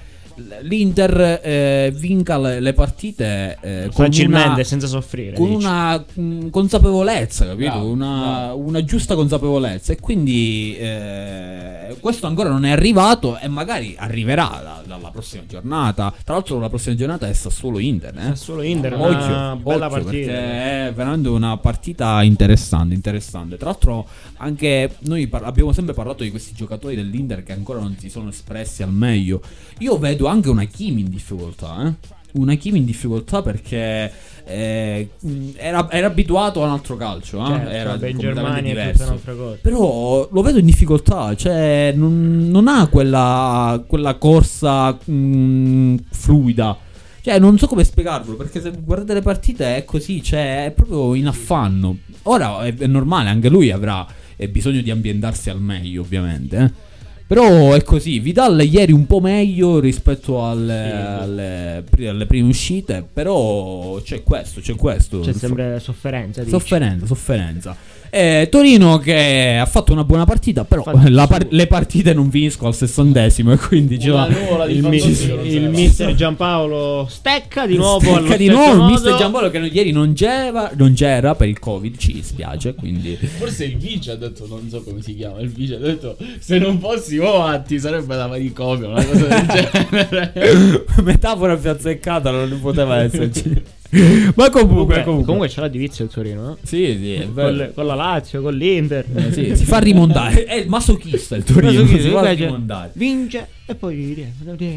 l'Inter eh, vinca le, le partite eh, con Facilmente, una- senza soffrire. con dici. una mh, consapevolezza, capito? Bravo, una, una giusta consapevolezza. E quindi eh, questo ancora non è arrivato e magari arriverà da- dalla prossima giornata. Tra l'altro, la prossima giornata è Sassuolo Inter. Eh? Sassuolo Inter, Occhio, una bella occhio, partita. è veramente una partita interessante, interessante. Tra l'altro, anche noi par- abbiamo sempre parlato di questi giocatori dell'Inter che ancora non si sono espressi al meglio. Io vedo anche una Kimi in difficoltà, eh? Una Kimi in difficoltà perché eh, era, era abituato a un altro calcio, eh? Certo, era vabbè, in Germania è diverso. tutta un'altra cosa. Però lo vedo in difficoltà, cioè non, non ha quella, quella corsa mh, fluida. Cioè, non so come spiegarvelo, perché se guardate le partite è così, cioè è proprio in affanno. Ora è, è normale, anche lui avrà eh, bisogno di ambientarsi al meglio, ovviamente. eh. Però è così, Vidal ieri un po' meglio rispetto alle, alle pri- alle prime uscite, però c'è questo, c'è questo. C'è sempre sofferenza. dici. Sofferenza, sofferenza. Eh, Torino che ha fatto una buona partita, però par- le partite non finiscono al sessantesimo e quindi ci va. Il, non il mister Giampaolo stecca di nuovo. Stecca di nuovo il mister Giampaolo che non- ieri non c'era, non c'era per il covid, ci dispiace, quindi Forse il vice ha detto, non so come si chiama, il vice ha detto se non fossimo matti sarebbe la manicomio, una cosa del [LAUGHS] genere. metafora più azzeccata non poteva esserci. [LAUGHS] Ma comunque, Comunque, comunque. comunque c'è la divizia il Torino. eh? Sì, sì, è vero. Con, con la Lazio, con l'Inter. Eh, [LAUGHS] sì, si fa rimontare. È il masochista il Torino. Chi- si fa rimontare. vince e poi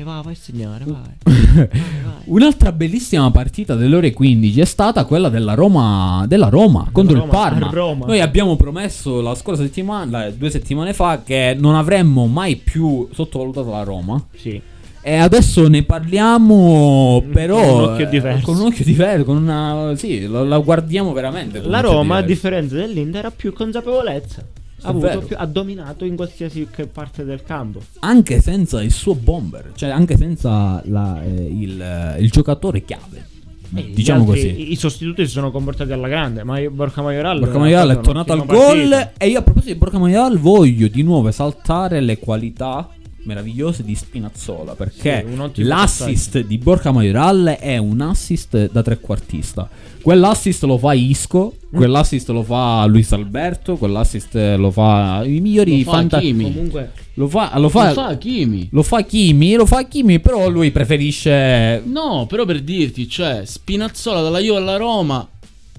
va, vai a segnare, vai. [LAUGHS] vai, vai. Un'altra bellissima partita delle ore 15 è stata quella della Roma, della Roma contro il Roma, Parma. a Roma. Noi abbiamo promesso la scorsa settimana, due settimane fa, che non avremmo mai più sottovalutato la Roma. Sì. E adesso ne parliamo, però. con un occhio eh, diverso. Con un occhio diverso, con una. Sì, la, la guardiamo veramente. La Roma, a differenza dell'Inter, ha più consapevolezza. Ha, più- ha dominato in qualsiasi parte del campo. Anche senza il suo bomber, cioè anche senza la- eh, il, il giocatore chiave. E gli diciamo altri- così. I, sostituti si sono comportati alla grande. Ma Borca Majoral. Borca Maioral è tornato al gol e io a proposito di Borca Maioral voglio di nuovo esaltare le qualità meravigliose di Spinazzola perché Sì, l'assist di Borca Maioral è un assist da trequartista. Quell'assist lo fa Isco, Mm. quell'assist lo fa Luis Alberto, quell'assist lo fa i migliori Lo fa fanta- Kimi. Comunque, Lo fa, lo fa, Lo fa Kimi. lo fa Kimi, lo fa Kimi, però lui preferisce No, però per dirti, cioè, Spinazzola dalla Juve alla Roma,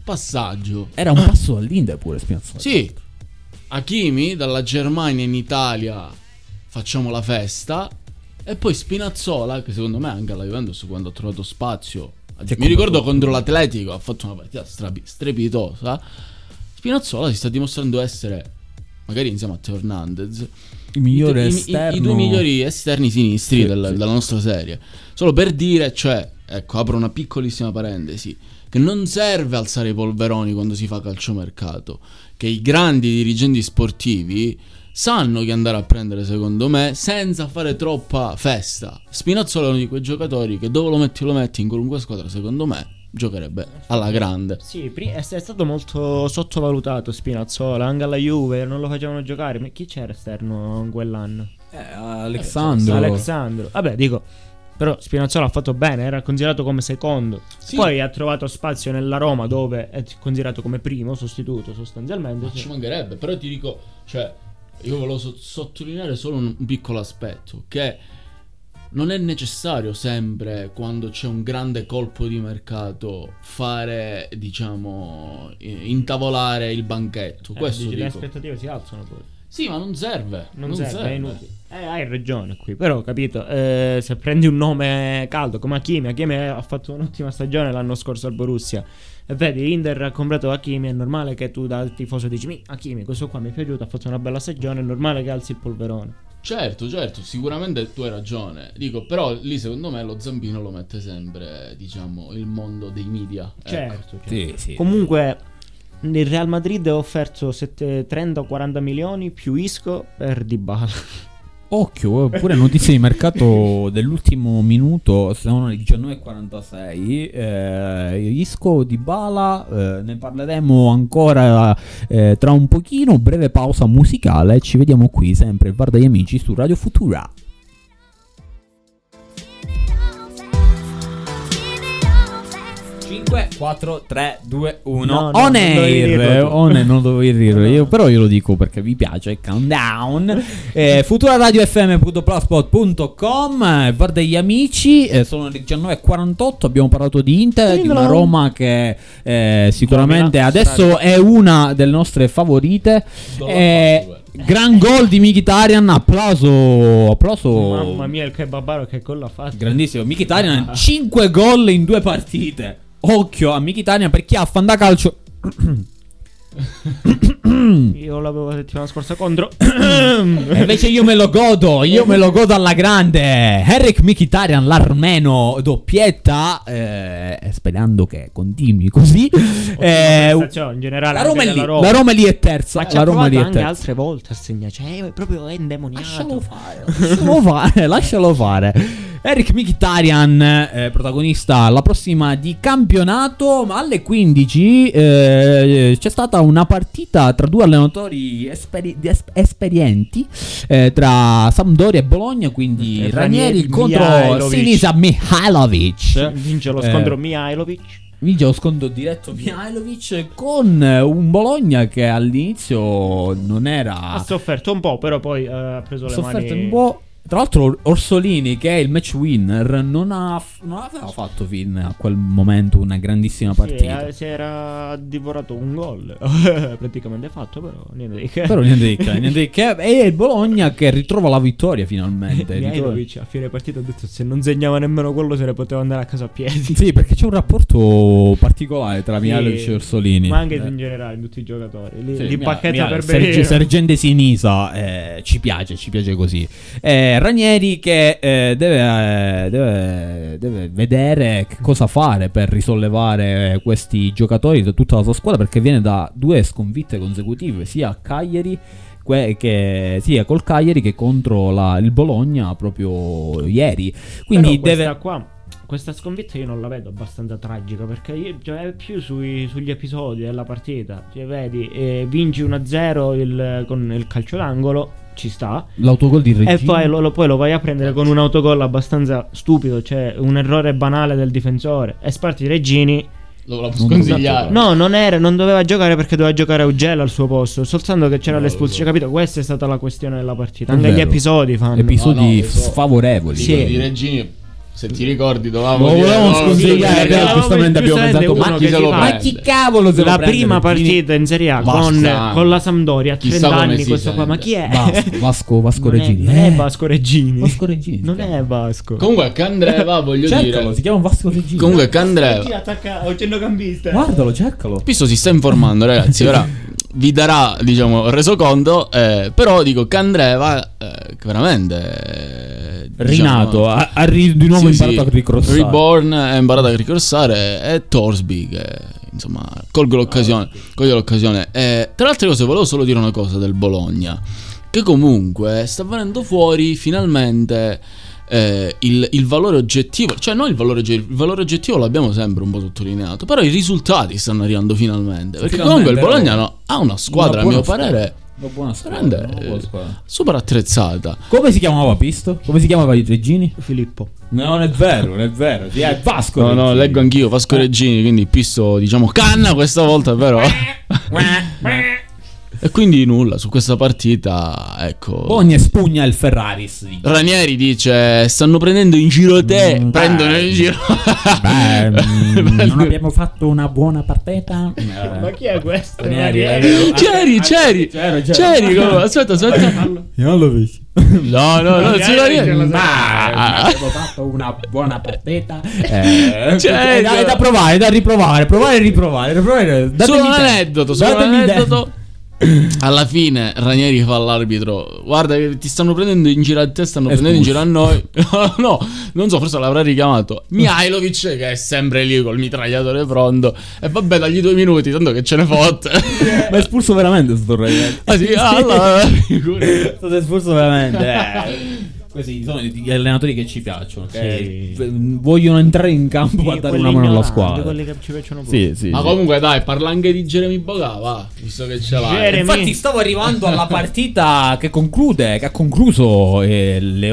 passaggio. era un passo all'Inter pure Spinazzola. Sì, Hakimi dalla Germania in Italia facciamo la festa. E poi Spinazzola, che secondo me anche alla Juventus quando ha trovato spazio. Mi ricordo combattuto. contro l'Atletico, ha fatto una partita strepitosa. Spinazzola si sta dimostrando essere, magari insieme a Teo Hernandez, Il migliore i, i- i- esterno. i due migliori esterni sinistri Sì, del- sì. della nostra serie. Solo per dire, cioè, ecco, apro una piccolissima parentesi, che non serve alzare i polveroni quando si fa calciomercato, che i grandi dirigenti sportivi sanno chi andare a prendere secondo me senza fare troppa festa. Spinazzola è uno di quei giocatori che dove lo metti lo metti in qualunque squadra secondo me giocherebbe alla grande. sì, è, stato molto sottovalutato Spinazzola. Anche alla Juve non lo facevano giocare. Ma chi c'era esterno quell'anno? Eh, Alexandro. Alexandro. Vabbè, dico. Però Spinazzola ha fatto bene, era considerato come secondo. Sì. Poi ha trovato spazio nella Roma dove è considerato come primo sostituto sostanzialmente. Ma sì. ci mancherebbe, però ti dico, cioè, io volevo so- sottolineare solo un, un piccolo aspetto, che non è necessario sempre, quando c'è un grande colpo di mercato, fare, diciamo, intavolare il banchetto. Eh, Questo dici, le aspettative si alzano poi. Sì, ma non serve. Non, serve, è inutile. Eh, hai ragione qui, però ho capito, eh, se prendi un nome caldo come Hakimi, Hakimi ha fatto un'ottima stagione l'anno scorso al Borussia vedi Inter ha comprato Hakimi, è normale che tu da tifoso dici mi Hakimi, questo qua mi è piaciuto, ha fatto una bella stagione, è normale che alzi il polverone. Certo, certo, sicuramente tu hai ragione. Dico, però lì secondo me lo zampino lo mette sempre, diciamo, il mondo dei media. Ecco. Certo, certo. Sì, sì. Comunque il Real Madrid ha offerto 7 30 o 40 milioni più Isco per Dybala. Occhio, eh, pure notizie di mercato dell'ultimo minuto, sono le 19.46. Eh, Isco di Bala, eh, ne parleremo ancora eh, tra un pochino. Breve pausa musicale. Ci vediamo qui sempre, Var dagli amici su Radio Futura. 5, 4, 3, 2, 1. No, no, on air. On air, non dovevi dirlo io, però io lo dico perché vi piace. Countdown. Eh, futuraradiofm.blogspot.com eh, Var degli amici. eh, sono le 19.48. Abbiamo parlato di Inter, di una Roma che eh, sicuramente adesso è una delle nostre favorite. Eh, gran gol di Mkhitaryan. Applauso. Applauso. Mamma mia, il kebabaro che gol ha fatto. Grandissimo. Mkhitaryan 5 gol in due partite. Occhio a Mkhitaryan per chi ha fan da calcio. [CLEARS THROAT] [COUGHS] Io l'avevo la settimana scorsa contro. [COUGHS] E invece io me lo godo, io me lo godo alla grande. Eric Mkhitaryan, l'armeno, doppietta, eh, sperando che continui così. Eh, in generale, la, Roma è lì, Roma. la Roma è lì è terza. Ma la Roma lì è anche terza. altre volte a segnare. Cioè, è proprio endemoniato. Lascialo fare, lascialo fare, lascialo fare. Eric Mkhitaryan, eh, protagonista la prossima di campionato, ma alle 15 eh, c'è stata una partita tra due allenatori esperi- di es- esperienti, eh, tra Sampdoria e Bologna, quindi Eh, Ranieri Ranieri, contro. Sinisa Mihailovic. Vince lo Eh, scontro Mihailovic. Vince lo scontro diretto Mihailovic con eh, un Bologna che all'inizio non era Ha sofferto un po', però poi eh, ha preso le sofferto mani. un po'. Tra l'altro Orsolini, che è il match winner, non, ha, non aveva fatto fin a quel momento una grandissima Sì, partita. eh, si era divorato un gol. [LAUGHS] Praticamente fatto, però niente di che. Però niente di che, [LAUGHS] niente di che. E il Bologna che ritrova la vittoria finalmente. Mihailovic a fine partita ha detto se non segnava nemmeno quello se ne poteva andare a casa a piedi. Sì, perché c'è un rapporto particolare tra Sì, Mihailovic e Orsolini. Ma anche Eh. in generale in tutti i giocatori. Li, Sì, li Mia- pacchetta Mia- per bene. Sergente Sinisa eh, ci piace, ci piace così. Eh, Ranieri che eh, deve, eh, deve- deve vedere cosa fare per risollevare questi giocatori da tutta la sua squadra perché viene da due sconfitte consecutive sia a Cagliari que- che, sia col Cagliari che contro la- il Bologna proprio ieri. Quindi Però deve... qua questa sconfitta io non la vedo abbastanza tragica perché io, cioè, è più sui- sugli episodi della partita. Cioè, vedi, eh, vinci 1-0 il- con il calcio d'angolo, ci sta. L'autogol di Regina E poi lo, lo- poi lo vai a prendere con un autogol abbastanza stupido, cioè un errore banale del difensore. E sparti Regini. Lo, lo posso consigliare. No, non, era, non doveva giocare perché doveva giocare Ugella al suo posto. Soltanto che c'era No, l'espulsione. Capito? Questa è stata la questione della partita. È Anche gli episodi fanno. episodi No, no, sfavorevoli. Sì. Quello di Regini, se ti ricordi, dovevamo Lo dire, no, sconsigliare, però giustamente abbiamo pensato, ma chi Ma chi cavolo se lo la prima partita in Serie A con, con la Sampdoria a Chissà 30 come anni questo qua ma chi è? Vasco, Vasco, [LAUGHS] Vasco non, è, Regini. non è Eh, Vasco Regini Vasco Regini. non è Vasco Comunque Candreva, voglio Cercalo, dire. si chiama Vasco Regini. Comunque Candreva. Chi attacca centrocampista Guardalo, cercalo. Pisto si sta informando, ragazzi. Ora vi darà, diciamo, resoconto. Eh, però dico Candreva, eh, veramente. Eh, Rinato, diciamo, ha, ha ri- di nuovo sì, imparato sì, a ricrossare. Reborn è imparato a ricorsare. E Torsby, che insomma, colgo l'occasione. Colgo l'occasione. Eh, tra le altre cose, volevo solo dire una cosa del Bologna. Che comunque sta venendo fuori finalmente. eh, il, il valore oggettivo, cioè non il valore oggettivo, il valore oggettivo l'abbiamo sempre un po' sottolineato, però i risultati stanno arrivando finalmente. Perché Finalmente, comunque il Bologna no. ha una squadra, a Una mio buona parere, Una buona squadra, Grande, una buona eh, squadra. super attrezzata. Come si chiamava Pisto? Come si chiamava i Regini? Filippo No, non è vero, non è vero. Sì, è Vasco No, no, Regini. leggo anch'io Vasco Reggini, quindi pisso, diciamo, canna questa volta, però. [LAUGHS] E quindi nulla, su questa partita, ecco. Ogni spugna il Ferraris. dice. Ranieri dice: Stanno prendendo in giro te. Mm, prendono beh. in giro. Beh, [LAUGHS] mm, non abbiamo fatto una buona partita. Ma chi è questo? Ranieri, Ranieri? eh, C'eri, c'eri. C'eri, aspetta, aspetta. Io non l'ho visto. No, no, no, ce Ranieri. lo Ma abbiamo fatto una buona partita. Eh, Cioè, è da, è da provare, è da riprovare, provare e riprovare. riprovare. Solo Datemi un aneddoto, solo un aneddoto. [CLEARS THROAT] Alla fine Ranieri fa all'arbitro Guarda che ti stanno prendendo in giro a te Stanno prendendo in giro a noi [LAUGHS] [LAUGHS] No, non so forse l'avrà richiamato Mihailovic che è sempre lì col mitragliatore pronto E vabbè dagli due minuti Tanto che ce ne fotte [LAUGHS] Ma è espulso veramente sto ragazzi. Ah sì, allora figurati. È stato espulso veramente. eh. Questi sono gli allenatori che ci piacciono. Che Sì. vogliono entrare in campo a dare una mano alla squadra. Quelli che ci piacciono. Sì, sì. Ma sì. comunque dai parla anche di Jeremy Boga va Visto che ce l'hai Jeremy. Infatti stavo arrivando alla partita che conclude, che ha concluso eh, le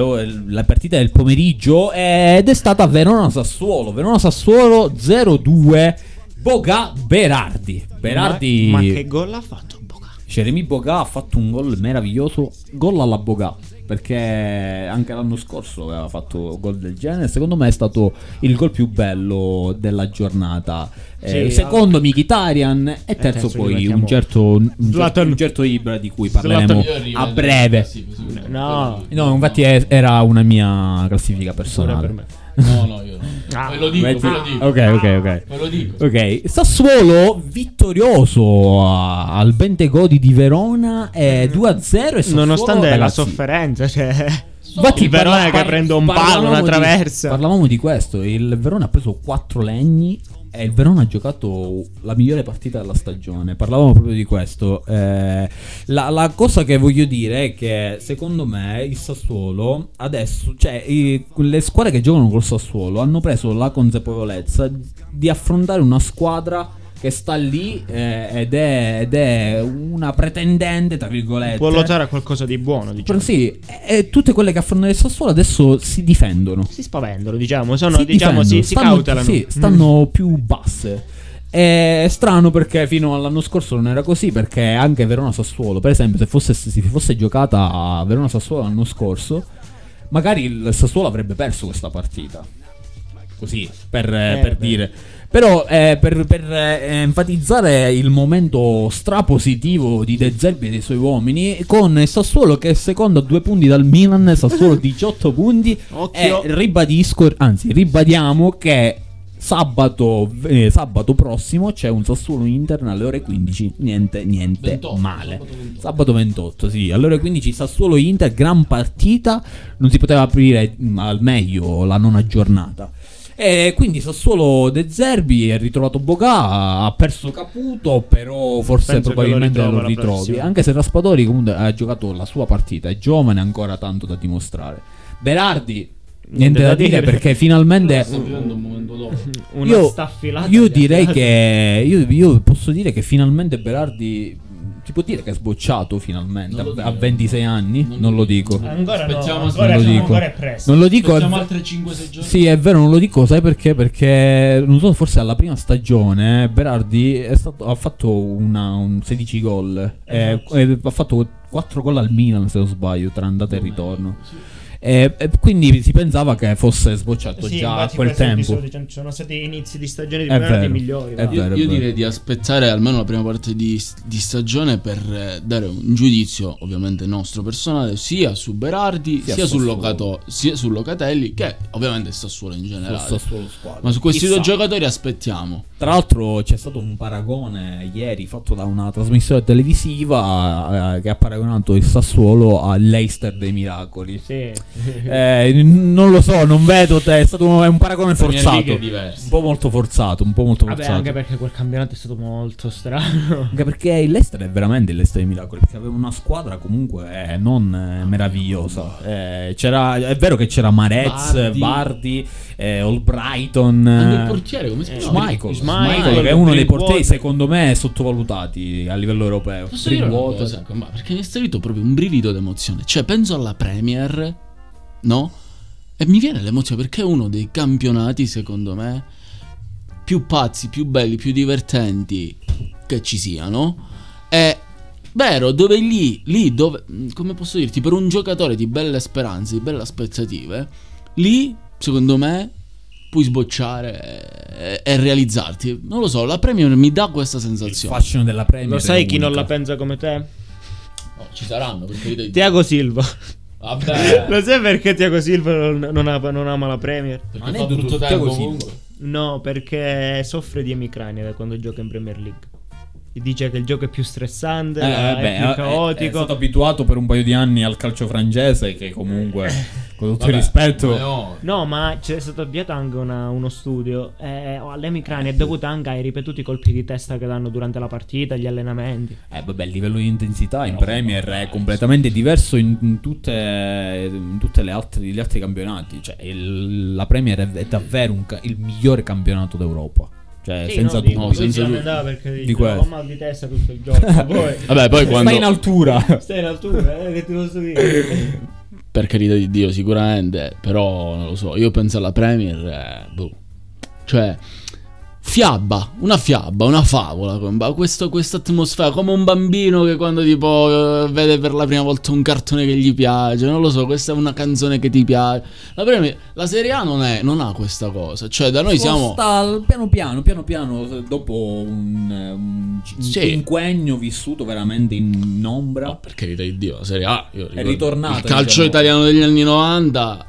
la partita del pomeriggio eh, ed è stata Verona-Sassuolo. Verona-Sassuolo 0-2. Boga Berardi. Berardi. Ma, ma che gol ha fatto Boga? Jeremy Boga ha fatto un gol meraviglioso, gol alla Boga, perché anche l'anno scorso aveva fatto gol del genere, secondo me è stato il gol più bello della giornata. Eh, Sì, secondo Mkhitaryan e terzo, terzo poi un certo, un certo, un certo Ibra di cui parleremo a breve. No. No, infatti è- era una mia classifica personale. No no io no Ah, Ve lo dico ve lo dico Ok, ok, ok. Ve lo dico Ok, Sassuolo vittorioso a- al Bentegodi di Verona è 2-0 e Sassuolo, Nonostante la ragazzi, sofferenza, cioè. Infatti, il Verona parla- che prende un palo, una di- traversa. parlavamo di questo. Il Verona ha preso 4 legni. E il Verona ha giocato la migliore partita della stagione. Parlavamo proprio di questo. Eh, la, la cosa che voglio dire è che secondo me il Sassuolo adesso, cioè i- le squadre che giocano col Sassuolo hanno preso la consapevolezza di affrontare una squadra che sta lì eh, ed, è, ed è una pretendente, tra virgolette. Può lottare a qualcosa di buono, diciamo. Però sì, e tutte quelle che affrontano il Sassuolo adesso si difendono. Si spaventano, diciamo. Sono, si diciamo, si, si stanno, cautelano. Sì, stanno più basse. È strano perché fino all'anno scorso non era così. Perché anche Verona-Sassuolo, per esempio, se fosse, se si fosse giocata a Verona-Sassuolo l'anno scorso, magari il Sassuolo avrebbe perso questa partita. Così, per, eh, per dire. Però eh, per, per, eh, enfatizzare il momento strapositivo di De Zerbi e dei suoi uomini, con il Sassuolo che è secondo a due punti dal Milan, Sassuolo [LAUGHS] 18 punti. Occhio. E ribadisco, anzi ribadiamo che sabato, eh, sabato prossimo c'è un Sassuolo Inter alle ore 15. Niente, niente 28, male. sabato 28. Sabato 28, sì, alle ore 15 Sassuolo Inter, gran partita. Non si poteva aprire mm, al meglio la nona giornata. E quindi Sassuolo De Zerbi è ritrovato Boga, ha perso Caputo, però forse Penso probabilmente lo lo, ritrovi. Anche se Raspadori comunque ha giocato la sua partita, è giovane, ha ancora tanto da dimostrare. Berardi, niente da dire perché finalmente... Sto vivendo un momento dopo [LAUGHS] Una Io, staffilata. io di direi che io, io posso dire che finalmente Berardi si può dire che è sbocciato finalmente a, a dire. 26 anni, non, lo dico. Ancora no, Aspettiamo, ancora, non lo dico. ancora è presto. Non lo dico. Aspettiamo è- altre 5-6 giorni Sì, è vero, non lo dico, sai perché? Perché non so, forse alla prima stagione eh, Berardi è stato- ha fatto una, un 16 gol. eh, e ha fatto 4 gol al Milan, se non sbaglio, tra andata e ritorno. E, e quindi si pensava che fosse sbocciato Sì, già a quel tempo. episodio, cioè, sono stati inizi di stagione di vero, migliori. è. Io, vero, io vero. direi di aspettare almeno la prima parte di, di stagione per eh, dare un giudizio, ovviamente nostro personale, sia su Berardi, Sia sia, su sul, Sassuolo. Locato- sia su Locatelli, che ovviamente sta solo in generale. Sassuolo squadra. Ma su questi Chissà. due giocatori aspettiamo. Tra l'altro c'è stato un paragone ieri fatto da una trasmissione televisiva eh, che ha paragonato il Sassuolo all'Eister dei Miracoli. Sì. [LAUGHS] Eh, non lo so, non vedo te, è stato un, è un paragone forzato. Un po' molto forzato, un po' molto Vabbè, forzato. anche perché quel campionato è stato molto strano. [LAUGHS] Anche perché il Leicester è veramente il Leicester dei Miracoli, perché aveva una squadra comunque eh, non eh, meravigliosa. Eh, c'era, è vero che c'era Marez. Vardy, eh, Albrighton, Anche il eh, portiere, come si chiama? Schmeichel, Schmeichel, che è uno dei portieri secondo me sottovalutati a livello europeo. Posso dire una cosa? Ma perché mi è salito proprio un brivido d'emozione. Cioè, penso alla Premier, no? E mi viene l'emozione perché è uno dei campionati, secondo me, più pazzi, più belli, più divertenti che ci siano. E Vero, dove lì, lì dove, mm, come posso dirti, per un giocatore di belle speranze, di belle aspettative, lì, secondo me, puoi sbocciare e, e realizzarti. Non lo so, la Premier mi dà questa Il sensazione. fascino della Premier. Lo sai è chi non unica. la pensa come te? No, ci saranno, perché Tiago Silva. Vabbè, [LAUGHS] Lo sai perché Tiago Silva non, non ama, non ama la Premier? perché fa ne brutto così. comunque. No, perché soffre di emicrania da quando gioca in Premier League. E dice che il gioco è più stressante, Eh, è beh, più è- È, caotico. stato abituato per un paio di anni al calcio francese che comunque, [LAUGHS] con tutto il Vabbè, rispetto... ma no. No, ma c'è stato avviato anche una- uno studio. Eh, l'emicrania è dovuta anche ai ripetuti colpi di testa che danno durante la partita, gli allenamenti. Eh, vabbè, il livello di intensità in Premier è completamente diverso in, in tutte, in tutte le altri, gli altri campionati. Cioè, il- la Premier è, è davvero un ca- il migliore campionato d'Europa. Cioè, Sì, senza no, dubbio. No, senza dubbio. perché Di. "Ho mal di testa tutto il gioco. [LAUGHS] Poi Vabbè, poi quando... Stai in altura. [LAUGHS] stai in altura, eh, che ti posso dire? Per carità di Dio, sicuramente. Però non lo so. Io penso alla Premier. eh, boh. Cioè. Fiaba, una fiaba, una favola. questa atmosfera, come un bambino che quando tipo eh, vede per la prima volta un cartone che gli piace, non lo so, questa è una canzone che ti piace. La, Premier- la Serie A non, è, non ha questa cosa, cioè da noi siamo... Sta piano piano, piano piano, dopo un, un Sì. quinquennio vissuto veramente in ombra. No, per carità di Dio, la Serie A io ricordo- ritornata, Il calcio diciamo. italiano degli anni 90,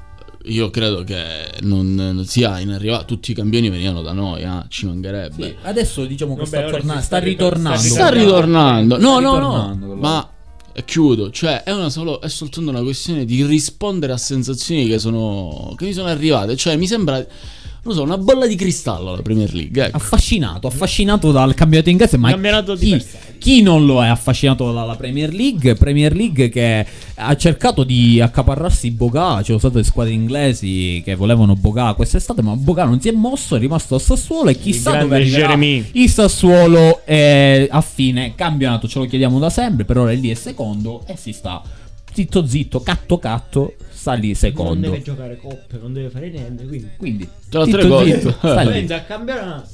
io credo che non, non sia in arriva. Tutti i campioni venivano da noi, ah, ci mancherebbe. Sì, adesso diciamo che Vabbè, sta, si sta sta ritornando. ritor- Sta ritornando. No, Sta no, ritornando, no. Ma e chiudo, cioè è, una solo, è soltanto una questione di rispondere a sensazioni che sono che mi sono arrivate, cioè mi sembra non so, una bolla di cristallo la Premier League, ecco. affascinato, affascinato dal campionato inglese, ma chi. Chi non lo è affascinato dalla Premier League? Premier League che ha cercato di accaparrarsi Boga, c'erano state squadre inglesi che volevano Boga quest'estate, ma Boga non si è mosso, è rimasto a Sassuolo e chissà dove arriverà Jeremy. il Sassuolo eh, a fine campionato, ce lo chiediamo da sempre, per ora è lì è secondo e si sta zitto zitto, catto catto, sta lì Non secondo. deve giocare coppe, non deve fare niente, quindi... Quindi, zitto, cose. zitto, [LAUGHS] sta lì. A campionato.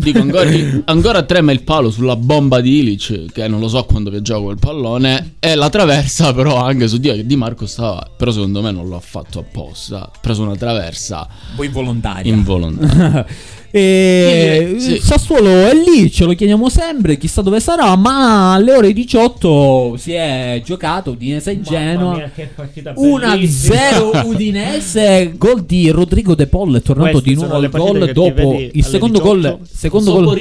Dico ancora, ancora trema il palo sulla bomba di Ilic, che non lo so quando viaggiava quel pallone, e la traversa [LAUGHS] però anche su Dio che Di Marco stava, però secondo me non l'ha fatto apposta, ha preso una traversa Poi volontaria. involontaria. [LAUGHS] E Sì. il Sassuolo è lì, ce lo chiediamo sempre, chissà dove sarà, ma alle ore 18 si è giocato Udinese e Genoa. mia, che partita bellissima. 1-0 Udinese, gol di Rodrigo De Paul, è tornato Queste di nuovo al gol che dopo il alle secondo 18. gol, secondo gol.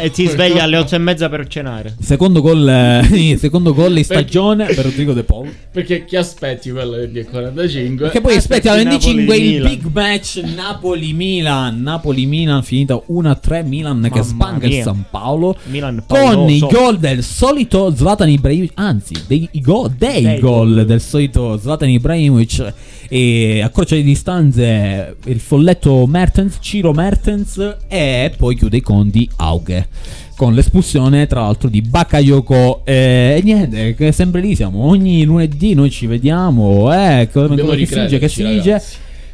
E ti sveglia alle otto e mezza per cenare. secondo gol, eh, [LAUGHS] secondo gol in stagione per Rodrigo De Paul. Perché chi aspetti quello del 45? Perché poi Aspetti aspetti alla 25 il big match Napoli-Milan. Napoli-Milan finita 1-3 Milan che Mamma spanca il mia. San Paolo. Milan Con pauroso. i gol del solito Zlatan Ibrahimovic, anzi, dei, i gol, dei, Dei gol gol. del solito Zlatan Ibrahimovic. E a croce di distanze il folletto Mertens, Ciro Mertens. E poi chiude i conti Auge. Con l'espulsione, tra l'altro, di Bakayoko. E, e niente, che sempre lì siamo. Ogni lunedì noi ci vediamo. Eh, come che si dice, che si dice.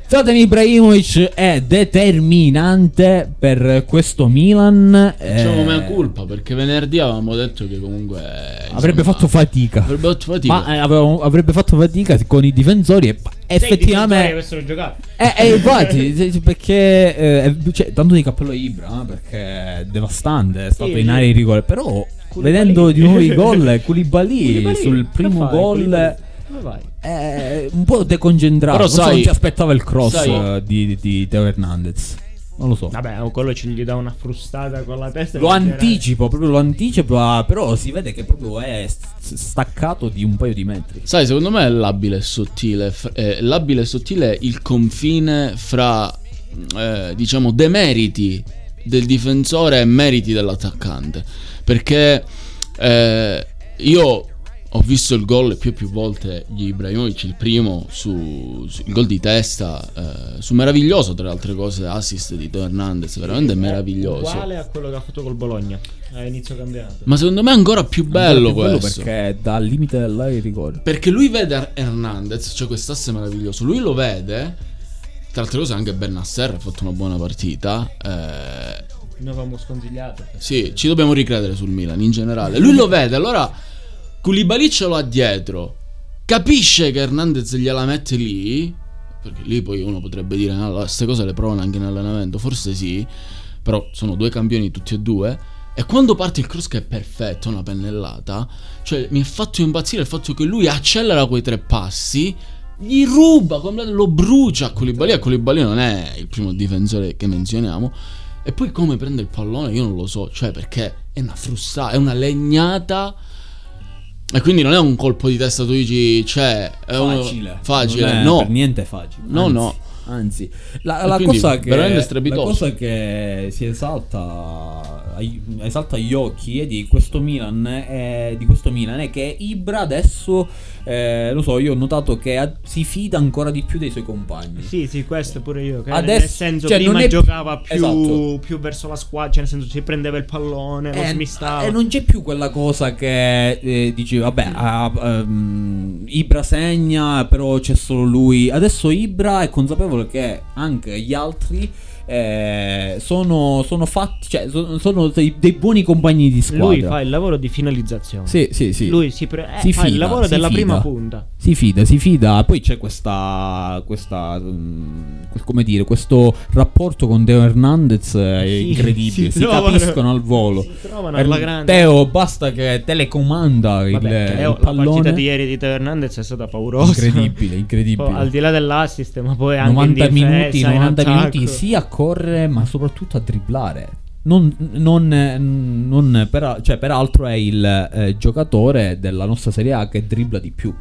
Zlatan Ibrahimovic è determinante per questo Milan. Facciamo eh, mea colpa perché venerdì avevamo detto che comunque Avrebbe insomma, fatto fatica. Avrebbe fatto fatica. Ma eh, avevamo- avrebbe fatto fatica con i difensori e effettivamente... avessero giocato. Eh, eh, infatti, perché eh, cioè, tanto di cappello a Ibra, eh, perché è devastante, è stato Sì, in area di rigore, però Koulibaly. vedendo di nuovo i gol, [LAUGHS] Koulibaly Koulibaly, sul primo gol Come vai? è un po' deconcentrato, Però sai- non si aspettava il cross sai- eh, di, di, di Teo Hernandez. Non lo so. Vabbè, quello ci gli dà una frustata con la testa. Lo anticipo, proprio lo anticipo, però si vede che proprio è staccato di un paio di metri. Sai, secondo me è labile e sottile. eh, labile e sottile il confine fra, eh, diciamo, demeriti del difensore e meriti dell'attaccante. Perché eh, io ho visto il gol più e più volte di Ibrahimovic, il primo, su, su- il gol di testa, eh, su meraviglioso, tra le altre cose, assist di Teo Hernandez, veramente meraviglioso. Uguale a quello che ha fatto col Bologna a inizio campionato. Ma secondo me è ancora più bello Ancora più questo. perché è dal limite dell'area di rigore. Perché lui vede Hernandez, cioè quest'asse meraviglioso. Lui lo vede. Tra altre cose, anche Bernasser ha fatto una buona partita. eh, Noi avevamo sconsigliato. Sì, ci dobbiamo ricredere sul Milan in generale. Lui lo vede, allora Koulibaly ce l'ha dietro. Capisce che Hernandez gliela mette lì. Perché lì poi uno potrebbe dire, no, queste cose le provano anche in allenamento. Forse sì, però sono due campioni tutti e due. E quando parte il cross che è perfetto, una pennellata, cioè mi ha fatto impazzire il fatto che lui accelera quei tre passi, gli ruba, lo brucia a Koulibaly. A Koulibaly non è il primo difensore che menzioniamo. E poi come prende il pallone io non lo so, cioè perché è una frustata, è una legnata. E quindi non è un colpo di testa, tu dici, cioè, è Facile. facile, Non è no. Per niente facile. No, Anzi, no. Anzi, la, la cosa che, la cosa che si esalta, esalta agli occhi è di questo Milan è, di questo Milan è che Ibra adesso, eh, lo so, io ho notato che ha- si fida ancora di più dei suoi compagni. Sì, sì, questo pure io. Adesso- nel senso, cioè, prima è- giocava più, Esatto. più verso la squadra, cioè nel senso si prendeva il pallone, lo Eh, smistava. E non c'è più quella cosa che eh, dici, vabbè, ah, ehm, Ibra segna, però c'è solo lui. Adesso Ibra è consapevole che anche gli altri eh, sono, sono fatti, cioè sono, sono dei, dei buoni compagni di squadra. Lui fa il lavoro di finalizzazione. Sì, sì, sì. Lui si, pre- eh, Si fa il fida, lavoro si della fida. prima punta. Si fida, si fida. Poi c'è questa. questa mm, come dire, questo rapporto con Teo Hernandez è Sì, incredibile. si Si, trovano- capiscono al volo. si trovano alla grande. Teo basta che telecomanda il, Vabbè, il Teo, la pallone. partita di ieri di Teo Hernandez è stata paurosa. Incredibile, [LAUGHS] incredibile. Poi, al di là dell'assist, ma poi anche 90 in difesa, minuti, in 90 attacco. minuti sia correre, ma soprattutto a dribblare. Non, non, non- per- cioè, peraltro è il eh, giocatore della nostra Serie A che dribbla di più.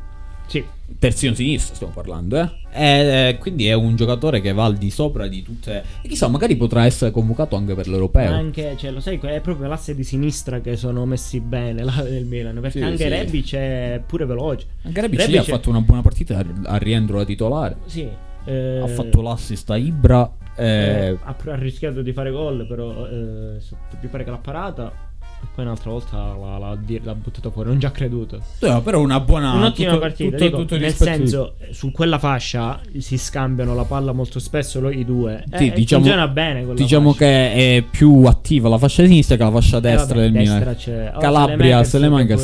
Sì. Terzino sinistro stiamo parlando, eh? E, eh, quindi è un giocatore che va al di sopra di tutte. E chissà, magari potrà essere convocato anche per l'europeo. Anche, cioè, lo sai, è proprio l'asse di sinistra che sono messi bene là [LAUGHS] del Milan. Perché Sì, anche sì. Rebic è pure veloce. Anche Rebic lì Rebic ha fatto una buona partita a rientro da titolare. Sì. eh, Ha fatto l'assist a Ibra. Eh, eh, ha, ha rischiato di fare gol, però eh, mi pare che l'ha parata. E poi un'altra volta l'ha, l'ha, l'ha buttata fuori. Non ci ha creduto. eh, però una buona. Un'ottima tutto- partita. tutto- dico, tutto nel senso, eh, su quella fascia si scambiano la palla molto spesso lo- i due. Sì, Eh, diciamo- funziona bene Diciamo fascia. che è più attiva la fascia sinistra che la fascia Eh, destra vabbè, del Milan. c'è- oh, Calabria,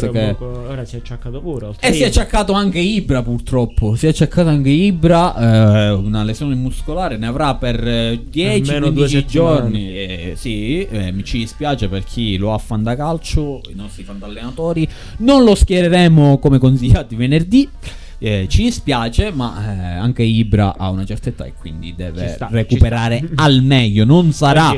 pure che- poco- Ora si è acciaccato pure. E si è acciaccato anche Ibra purtroppo. Si è acciaccato anche Ibra. eh, una lesione muscolare ne avrà per eh, 10-15 Almeno due settimane. giorni. Eh, sì, eh, mi ci dispiace per chi lo ha fan da calcio, i nostri fan da allenatori. Non lo schiereremo come consigliati venerdì. Eh, ci dispiace, ma eh, anche Ibra ha una certa età e quindi deve sta, recuperare al meglio. Non sarà. Oggi,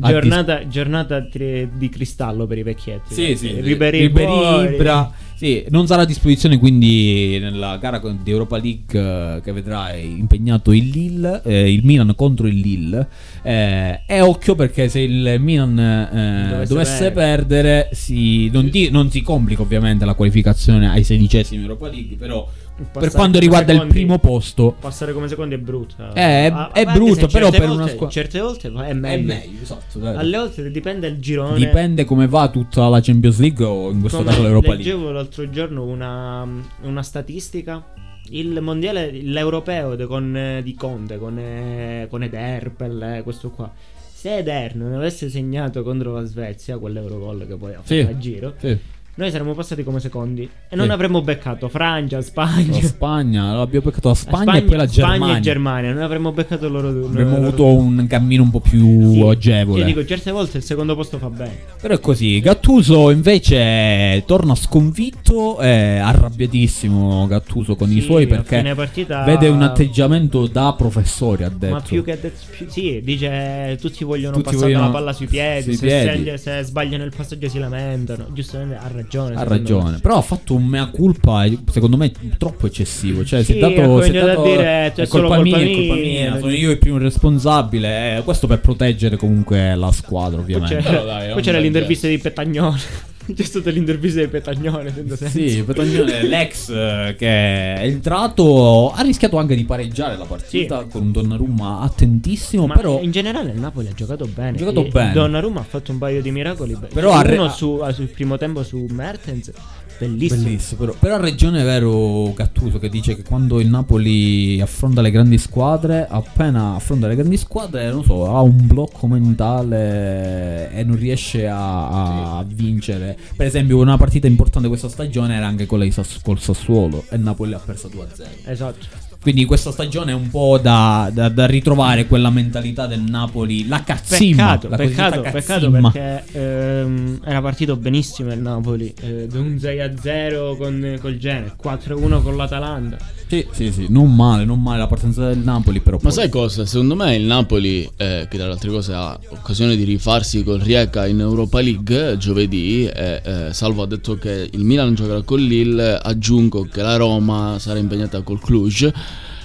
a dis- Giornata, giornata di cristallo per i vecchietti. Sì, sì, Ribéry, Ribéry. Ibra. Sì, non sarà a disposizione quindi nella gara di Europa League eh, che vedrà impegnato il Lille, eh, il Milan contro il Lille. Eh, e occhio perché se il Milan eh, Dovesse dovesse, perdere, si, non, di- non si complica ovviamente la qualificazione ai sedicesimi Europa League, però per quanto riguarda il secondi- primo posto Passare come secondi è brutto. Eh, è- Ah, è brutto, però certe per volte- una squa- Certe volte è è meglio. meglio, esatto. dai. Alle volte dipende il girone. Dipende come va tutta la Champions League o in questo Come caso l'Europa League. Leggevo l'altro giorno una, una statistica. Il mondiale, l'europeo de- con, eh, di Conte, con, eh, con Ed Herpel, eh, questo qua. Se Eder non avesse segnato contro la Svezia, quell'Eurogol che poi ha fatto Sì. a giro, Sì. Noi saremmo passati come secondi. E non Sì. avremmo beccato Francia, Spagna. La Spagna, l'abbiamo beccato la Spagna, e poi la Spagna Germania. e Germania. Non avremmo beccato loro due. Avremmo loro avuto due. un cammino un po' più Sì. agevole. Io dico, certe volte il secondo posto fa bene. Però è così. Gattuso invece torna sconfitto, è arrabbiatissimo Gattuso con i Sì, suoi a perché partita- vede un atteggiamento da professore, ha detto. Ma più che detto, più- sì, dice tutti vogliono Tutti passare vogliono- la palla sui piedi. sui se, piedi. segna- se sbagliano il passaggio si lamentano. Giustamente ha ragione. Ha secondo ragione, me. però ha fatto un mea culpa, secondo me troppo eccessivo. Cioè, Sì, è dato. ha a dato- dire, è "È colpa colpa mia, è colpa mia". mia, sono io il primo responsabile. eh, questo per proteggere comunque la squadra, Poi ovviamente. c'era, Però dai, è poi c'era l'intervista di Petagnone. [LAUGHS] C'è stata l'intervista di Petagnone. Sì, Petagnone, [LAUGHS] l'ex eh, che è entrato, ha rischiato anche di pareggiare la partita con un Donnarumma attentissimo, Ma però in generale il Napoli ha giocato bene. Ha giocato bene. Donnarumma ha fatto un paio di miracoli. Però ha re- uno su, sul primo tempo su Mertens Bellissimo. Bellissimo, però, però ha ragione vero Gattuso che dice che quando il Napoli affronta le grandi squadre, appena affronta le grandi squadre, non so, ha un blocco mentale e non riesce a, a vincere. Per esempio, una partita importante questa stagione era anche quella di Sass- col Sassuolo e Napoli ha perso 2-0. Esatto. Quindi questa stagione è un po' da, da- da ritrovare quella mentalità del Napoli, la cazzimma. Peccato, la peccato, peccato perché ehm, era partito benissimo il Napoli. Eh, da un 6-0 con, col Gene, 4-1 con l'Atalanta. Sì, sì, sì, non male, non male la partenza del Napoli, però Ma poi- sai cosa? Secondo me il Napoli, eh, che tra le altre cose ha occasione di rifarsi col Rijeka in Europa League eh, giovedì, eh, eh, Salvo ha detto che il Milan giocherà con Lille, aggiungo che la Roma sarà impegnata col Cluj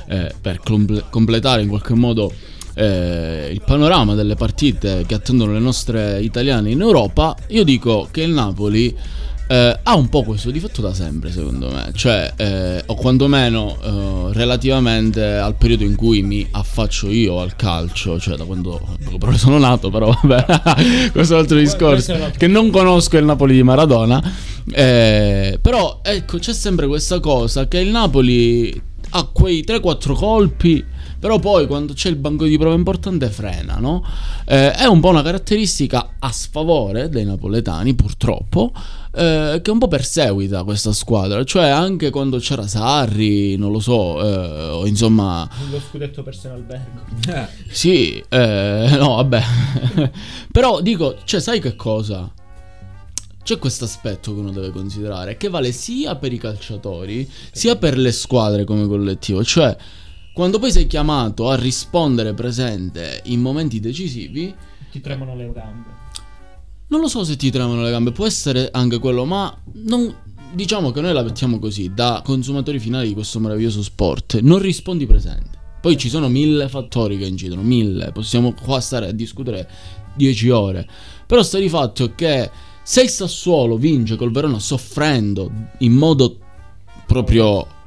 eh, per comple- completare in qualche modo eh, il panorama delle partite che attendono le nostre italiane in Europa. Io dico che il Napoli eh, ha un po' questo difetto da sempre, secondo me. Cioè, eh, o quantomeno eh, relativamente al periodo in cui mi affaccio io al calcio, cioè da quando però sono nato, però vabbè, [LAUGHS] questo è un altro discorso. Che non conosco il Napoli di Maradona. eh, però ecco, c'è sempre questa cosa che il Napoli ha quei 3-4 colpi. Però poi quando c'è il banco di prova importante frena, no? Eh, è un po' una caratteristica a sfavore dei napoletani, purtroppo, eh, che un po' perseguita questa squadra. Cioè anche quando c'era Sarri, non lo so, eh, o insomma... Lo scudetto perso in albergo. Sì, eh, no, vabbè. [LAUGHS] Però dico, cioè, sai che cosa? C'è questo aspetto che uno deve considerare, che vale sia per i calciatori, sia per le squadre come collettivo. Cioè, quando poi sei chiamato a rispondere presente in momenti decisivi, Ti tremano le gambe. Non lo so se ti tremano le gambe, può essere anche quello, ma non, diciamo che noi la mettiamo così, da consumatori finali di questo meraviglioso sport, non rispondi presente. Poi ci sono mille fattori che incidono, mille, possiamo qua stare a discutere 10 ore. Però sta di fatto che se il Sassuolo vince col Verona soffrendo in modo proprio...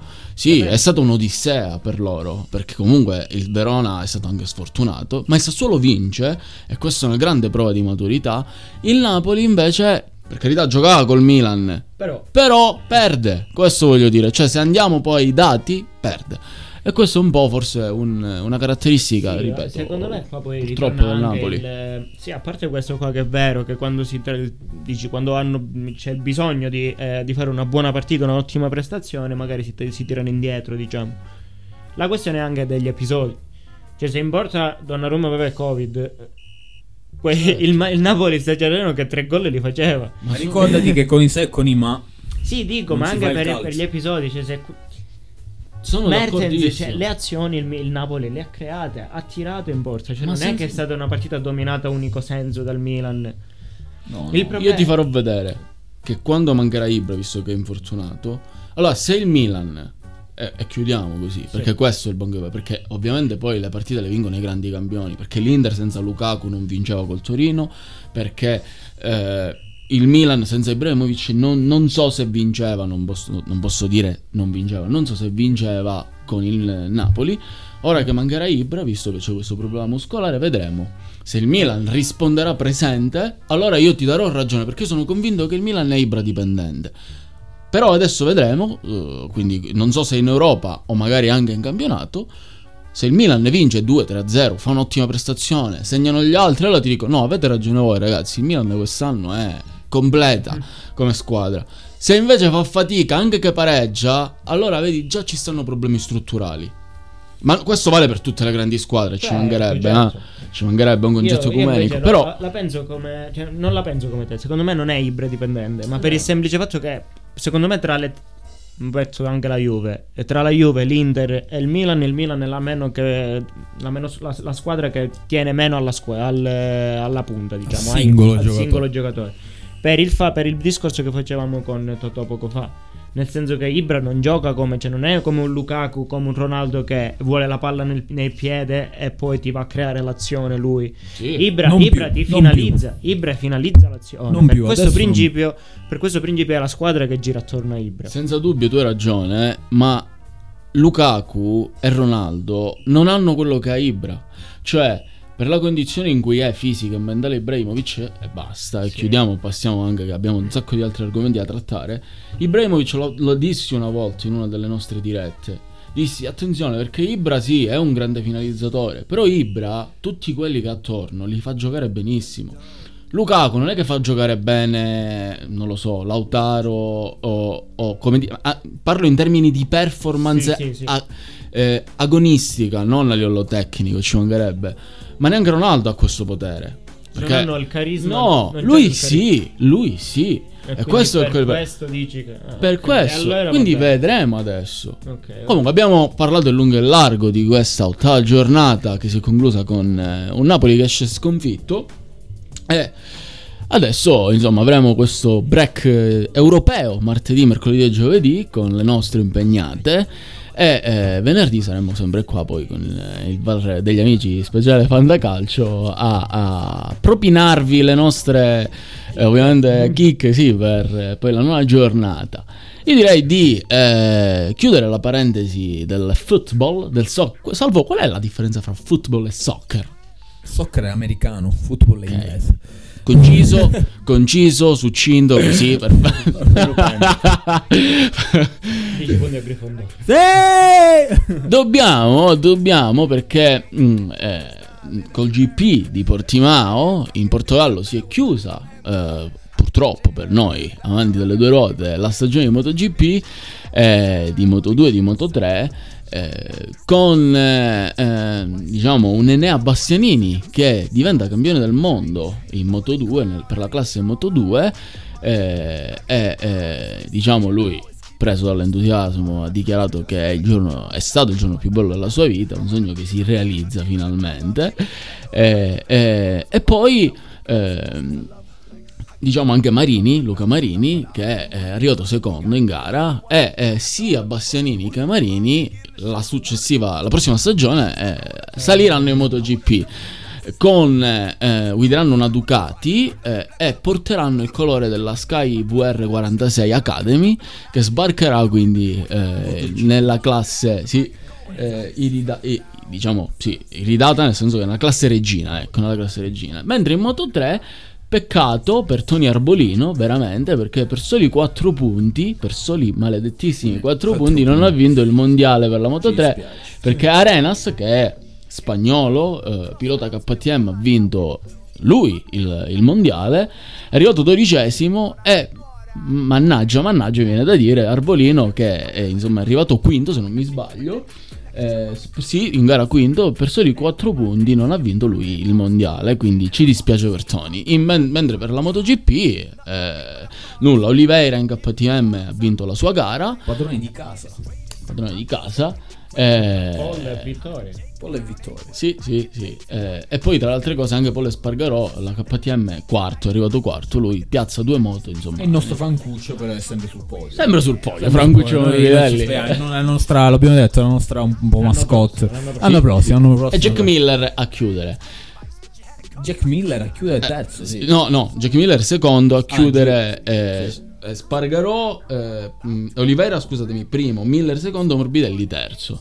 Sì, è stata un'odissea per loro, perché comunque il Verona è stato anche sfortunato, ma il Sassuolo vince, e questa è una grande prova di maturità. Il Napoli invece, per carità, giocava col Milan, Però però perde, questo voglio dire, cioè se andiamo poi ai dati, perde. E questo è un po' forse un- una caratteristica, Sì, ripeto, secondo me qua poi purtroppo ritorna del anche Napoli. il- sì, a parte questo qua che è vero che quando si tra- dici quando hanno, c'è bisogno di, eh, di fare una buona partita, un'ottima prestazione, magari si, si tirano indietro, diciamo. La questione è anche degli episodi. Cioè, se in porta Donnarumma aveva il Covid, que- Certo. il, Ma- il Napoli sta che tre gol li faceva. Ma ricordati che con i se e con i ma Sì, dico, ma anche per, per gli episodi, cioè se Sono Mertens, cioè, le azioni il, il Napoli le ha create, ha tirato in porta. Cioè, Ma non è senza- che è stata una partita dominata unico senso dal Milan. no, Il no. problema- Io ti farò vedere che quando mancherà Ibra, visto che è infortunato, allora se il Milan e, e chiudiamo così, perché questo è il buon perché ovviamente poi le partite le vincono i grandi campioni, perché l'Inter senza Lukaku non vinceva col Torino, perché eh, il Milan senza Ibrahimovic non, non so se vinceva, non posso, non posso dire non vinceva, non so se vinceva con il Napoli. Ora che mancherà Ibra, visto che c'è questo problema muscolare, vedremo. Se il Milan risponderà presente, allora io ti darò ragione, perché sono convinto che il Milan è Ibra dipendente. Però adesso vedremo, eh, quindi non so se in Europa o magari anche in campionato, se il Milan ne vince 2-3-0, fa un'ottima prestazione, segnano gli altri, allora ti dico, no, avete ragione voi ragazzi, il Milan quest'anno è completa come squadra. Se invece fa fatica, anche che pareggia, allora vedi, già ci stanno problemi strutturali. Ma questo vale per tutte le grandi squadre, ci Certo, mancherebbe, certo. eh? Ci mancherebbe un concetto Io- ecumenico. Però la, la penso come. Cioè, non la penso come te. Secondo me non è Ibra dipendente. Ma per il semplice fatto che, secondo me, tra le. Penso anche la Juve. E tra la Juve, l'Inter e il Milan, il Milan è la meno che. La, meno, la, la squadra che tiene meno alla, squa- al- alla punta, diciamo. Al singolo al giocatore. singolo giocatore. Per il, fa- per il discorso che facevamo con Totò poco fa. Nel senso che Ibra non gioca come, cioè non è come un Lukaku, come un Ronaldo che vuole la palla nel, nel piede e poi ti va a creare l'azione lui. Sì. Ibra, Non Ibra più, ti non finalizza, Ibra finalizza l'azione. Non per, più, questo principio, per questo principio è la squadra che gira attorno a Ibra. Senza dubbio tu hai ragione, ma Lukaku e Ronaldo non hanno quello che ha Ibra. Cioè, per la condizione in cui è fisica e mentale Ibrahimovic e basta, e chiudiamo, passiamo anche che abbiamo un sacco di altri argomenti da trattare. Ibrahimovic lo, lo dissi una volta in una delle nostre dirette. Dissi attenzione perché Ibra sì è un grande finalizzatore, però Ibra tutti quelli che ha attorno li fa giocare benissimo. Lukaku non è che fa giocare bene, non lo so, Lautaro o, o come dire, ah, parlo in termini di performance Sì, sì, sì. a- eh, agonistica, non a livello tecnico, ci mancherebbe. Ma neanche Ronaldo ha questo potere. Non hanno il carisma, No, lui sì, lui sì. E, quindi questo per è quel questo dici che ah, per ok, questo. allora Quindi vabbè. vedremo adesso. Ok, Comunque abbiamo parlato in lungo e largo di questa ottava giornata che si è conclusa con eh, un Napoli che esce sconfitto e adesso insomma avremo questo break eh, europeo martedì, mercoledì e giovedì con le nostre impegnate e eh, venerdì saremo sempre qua poi con eh, il bar degli amici speciale Fantacalcio a, a propinarvi le nostre eh, ovviamente kick sì per eh, poi la nuova giornata. Io direi di eh, chiudere la parentesi del football, del soccer. Salvo, qual è la differenza fra football e soccer? Soccer è americano, football è inglese. Conciso, conciso, succinto, così, perfetto. 10 punti a Grifondoro. Sì! dobbiamo, dobbiamo perché mm, eh, col GP di Portimao in Portogallo si è chiusa, eh, purtroppo per noi, avanti delle due ruote, la stagione di MotoGP, eh, di Moto2 e di Moto3. Eh, con eh, eh, diciamo un Enea Bastianini che diventa campione del mondo in Moto2 nel- per la classe Moto2 eh, e diciamo lui preso dall'entusiasmo ha dichiarato che è, giorno, è stato il giorno più bello della sua vita, un sogno che si realizza finalmente. E poi ehm, diciamo anche Marini, Luca Marini, che è arrivato secondo in gara e eh, sia Bastianini che Marini la successiva, la prossima stagione eh, saliranno in MotoGP. Con eh, guideranno una Ducati eh, e porteranno il colore della Sky VR46 Academy che sbarcherà quindi eh, nella classe sì, eh, irida- diciamo sì, iridata nel senso che è una classe regina ecco nella classe regina. Mentre in Moto 3 Peccato per Tony Arbolino, veramente, perché per soli 4 punti, per soli maledettissimi 4 punti, non ha vinto il mondiale per la Moto 3. Perché Arenas, che è spagnolo, eh, pilota KTM, ha vinto lui il, il mondiale, è arrivato dodicesimo e mannaggia, mannaggia viene da dire Arbolino che è, insomma è arrivato quinto se non mi sbaglio. Eh, sì, in gara quinto, per soli 4 punti non ha vinto lui il mondiale, quindi ci dispiace per Tony. Men- mentre per la MotoGP, eh, nulla, Oliveira in KTM ha vinto la sua gara, Padrone di casa. padrone di casa. Eh, Paul e vittoria. Paul e Vittoria. sì, sì, sì. Eh, e poi tra le altre cose anche Paul Espargarò, la KTM è quarto, è arrivato quarto, lui piazza due moto, insomma. E il nostro Francuccio però è sempre sul podio. Sempre sul podio, Francuccio Noi- è la nostra, l'abbiamo detto, è la nostra un, po' mascotte. l'anno prossimo, l'anno prossimo. E Jack Miller a chiudere. Jack Miller a chiudere terzo, sì. No, no, Jack Miller secondo a chiudere eh, sì. Eh, Spargarò, eh, mh, Oliveira, scusatemi, primo, Miller secondo, Morbidelli terzo.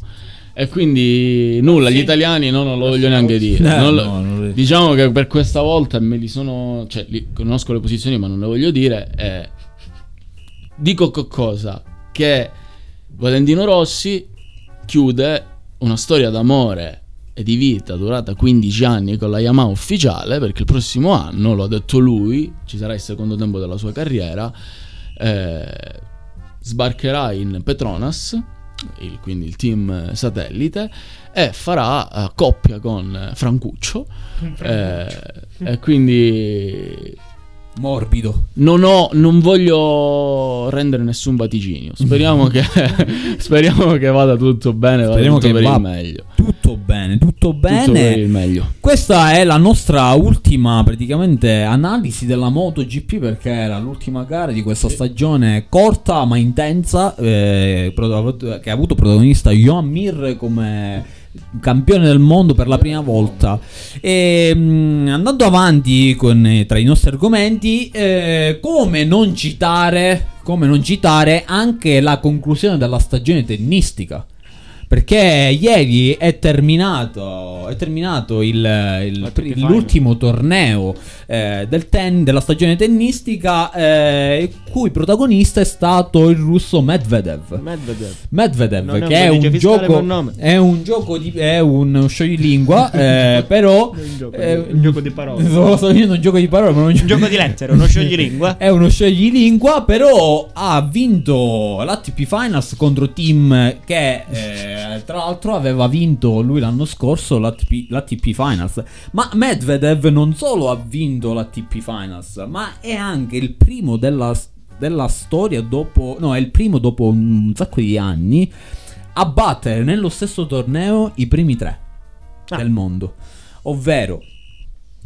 E quindi nulla, gli italiani no, non lo voglio neanche dire. Eh, Non lo- no, non lo- diciamo che per questa volta me li sono, cioè li, conosco le posizioni ma non le voglio dire. eh, dico co- cosa? Che Valentino Rossi chiude una storia d'amore e di vita durata 15 anni con la Yamaha ufficiale perché il prossimo anno, lo ha detto lui, ci sarà il secondo tempo della sua carriera, eh, sbarcherà in Petronas, il- quindi il team eh, satellite, e farà eh, coppia con eh, Francuccio. eh, e quindi Morbido. non, ho, non voglio rendere nessun vaticinio. Speriamo [LAUGHS] che, [LAUGHS] speriamo che vada tutto bene. Vada Speriamo tutto che per va il meglio. Tutto bene, tutto bene. Tutto il meglio. Questa è la nostra ultima praticamente analisi della MotoGP perché era l'ultima gara di questa stagione corta ma intensa eh, che ha avuto protagonista Johan Mir come campione del mondo per la prima volta e mh, andando avanti con, tra i nostri argomenti eh, come non citare come non citare anche la conclusione della stagione tennistica Perché ieri è terminato, è terminato il, il- l'ultimo torneo eh, del ten- della stagione tennistica, eh, cui protagonista è stato il russo Medvedev. Medvedev. Medvedev, un che è un, gioco, è un gioco di è un scioglilingua, [LAUGHS] eh, però Un gioco, è un gioco di parole. Sto sto dicendo un gioco di parole, ma non Un gioco di lettere, uno scioglilingua. [LAUGHS] è uno scioglilingua, però ha vinto l'ATP Finals contro Team che eh, tra l'altro aveva vinto lui l'anno scorso l'ATP, l'ATP Finals. Ma Medvedev non solo ha vinto l'ATP Finals, ma è anche il primo della, della storia dopo... No, è il primo dopo un sacco di anni a battere nello stesso torneo i primi tre Ah. del mondo. Ovvero...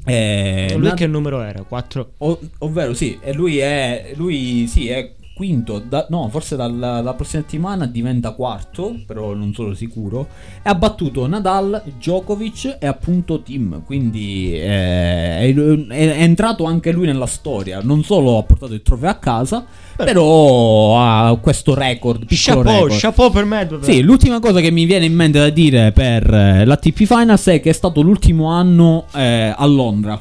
eh, Lui Nad- che numero era? 4. o- ovvero sì, e lui è, lui sì, è quinto, da- no, forse dalla, dalla prossima settimana diventa quarto, però non sono sicuro. E ha battuto Nadal, Djokovic e appunto Tim, quindi eh, è, è- entrato anche lui nella storia. Non solo ha portato il trofeo a casa, però ha questo record, Chapeau, record. chapeau per Medvedev. Sì, l'ultima cosa che mi viene in mente da dire per eh, l'ATP Finals è che è stato l'ultimo anno eh, a Londra.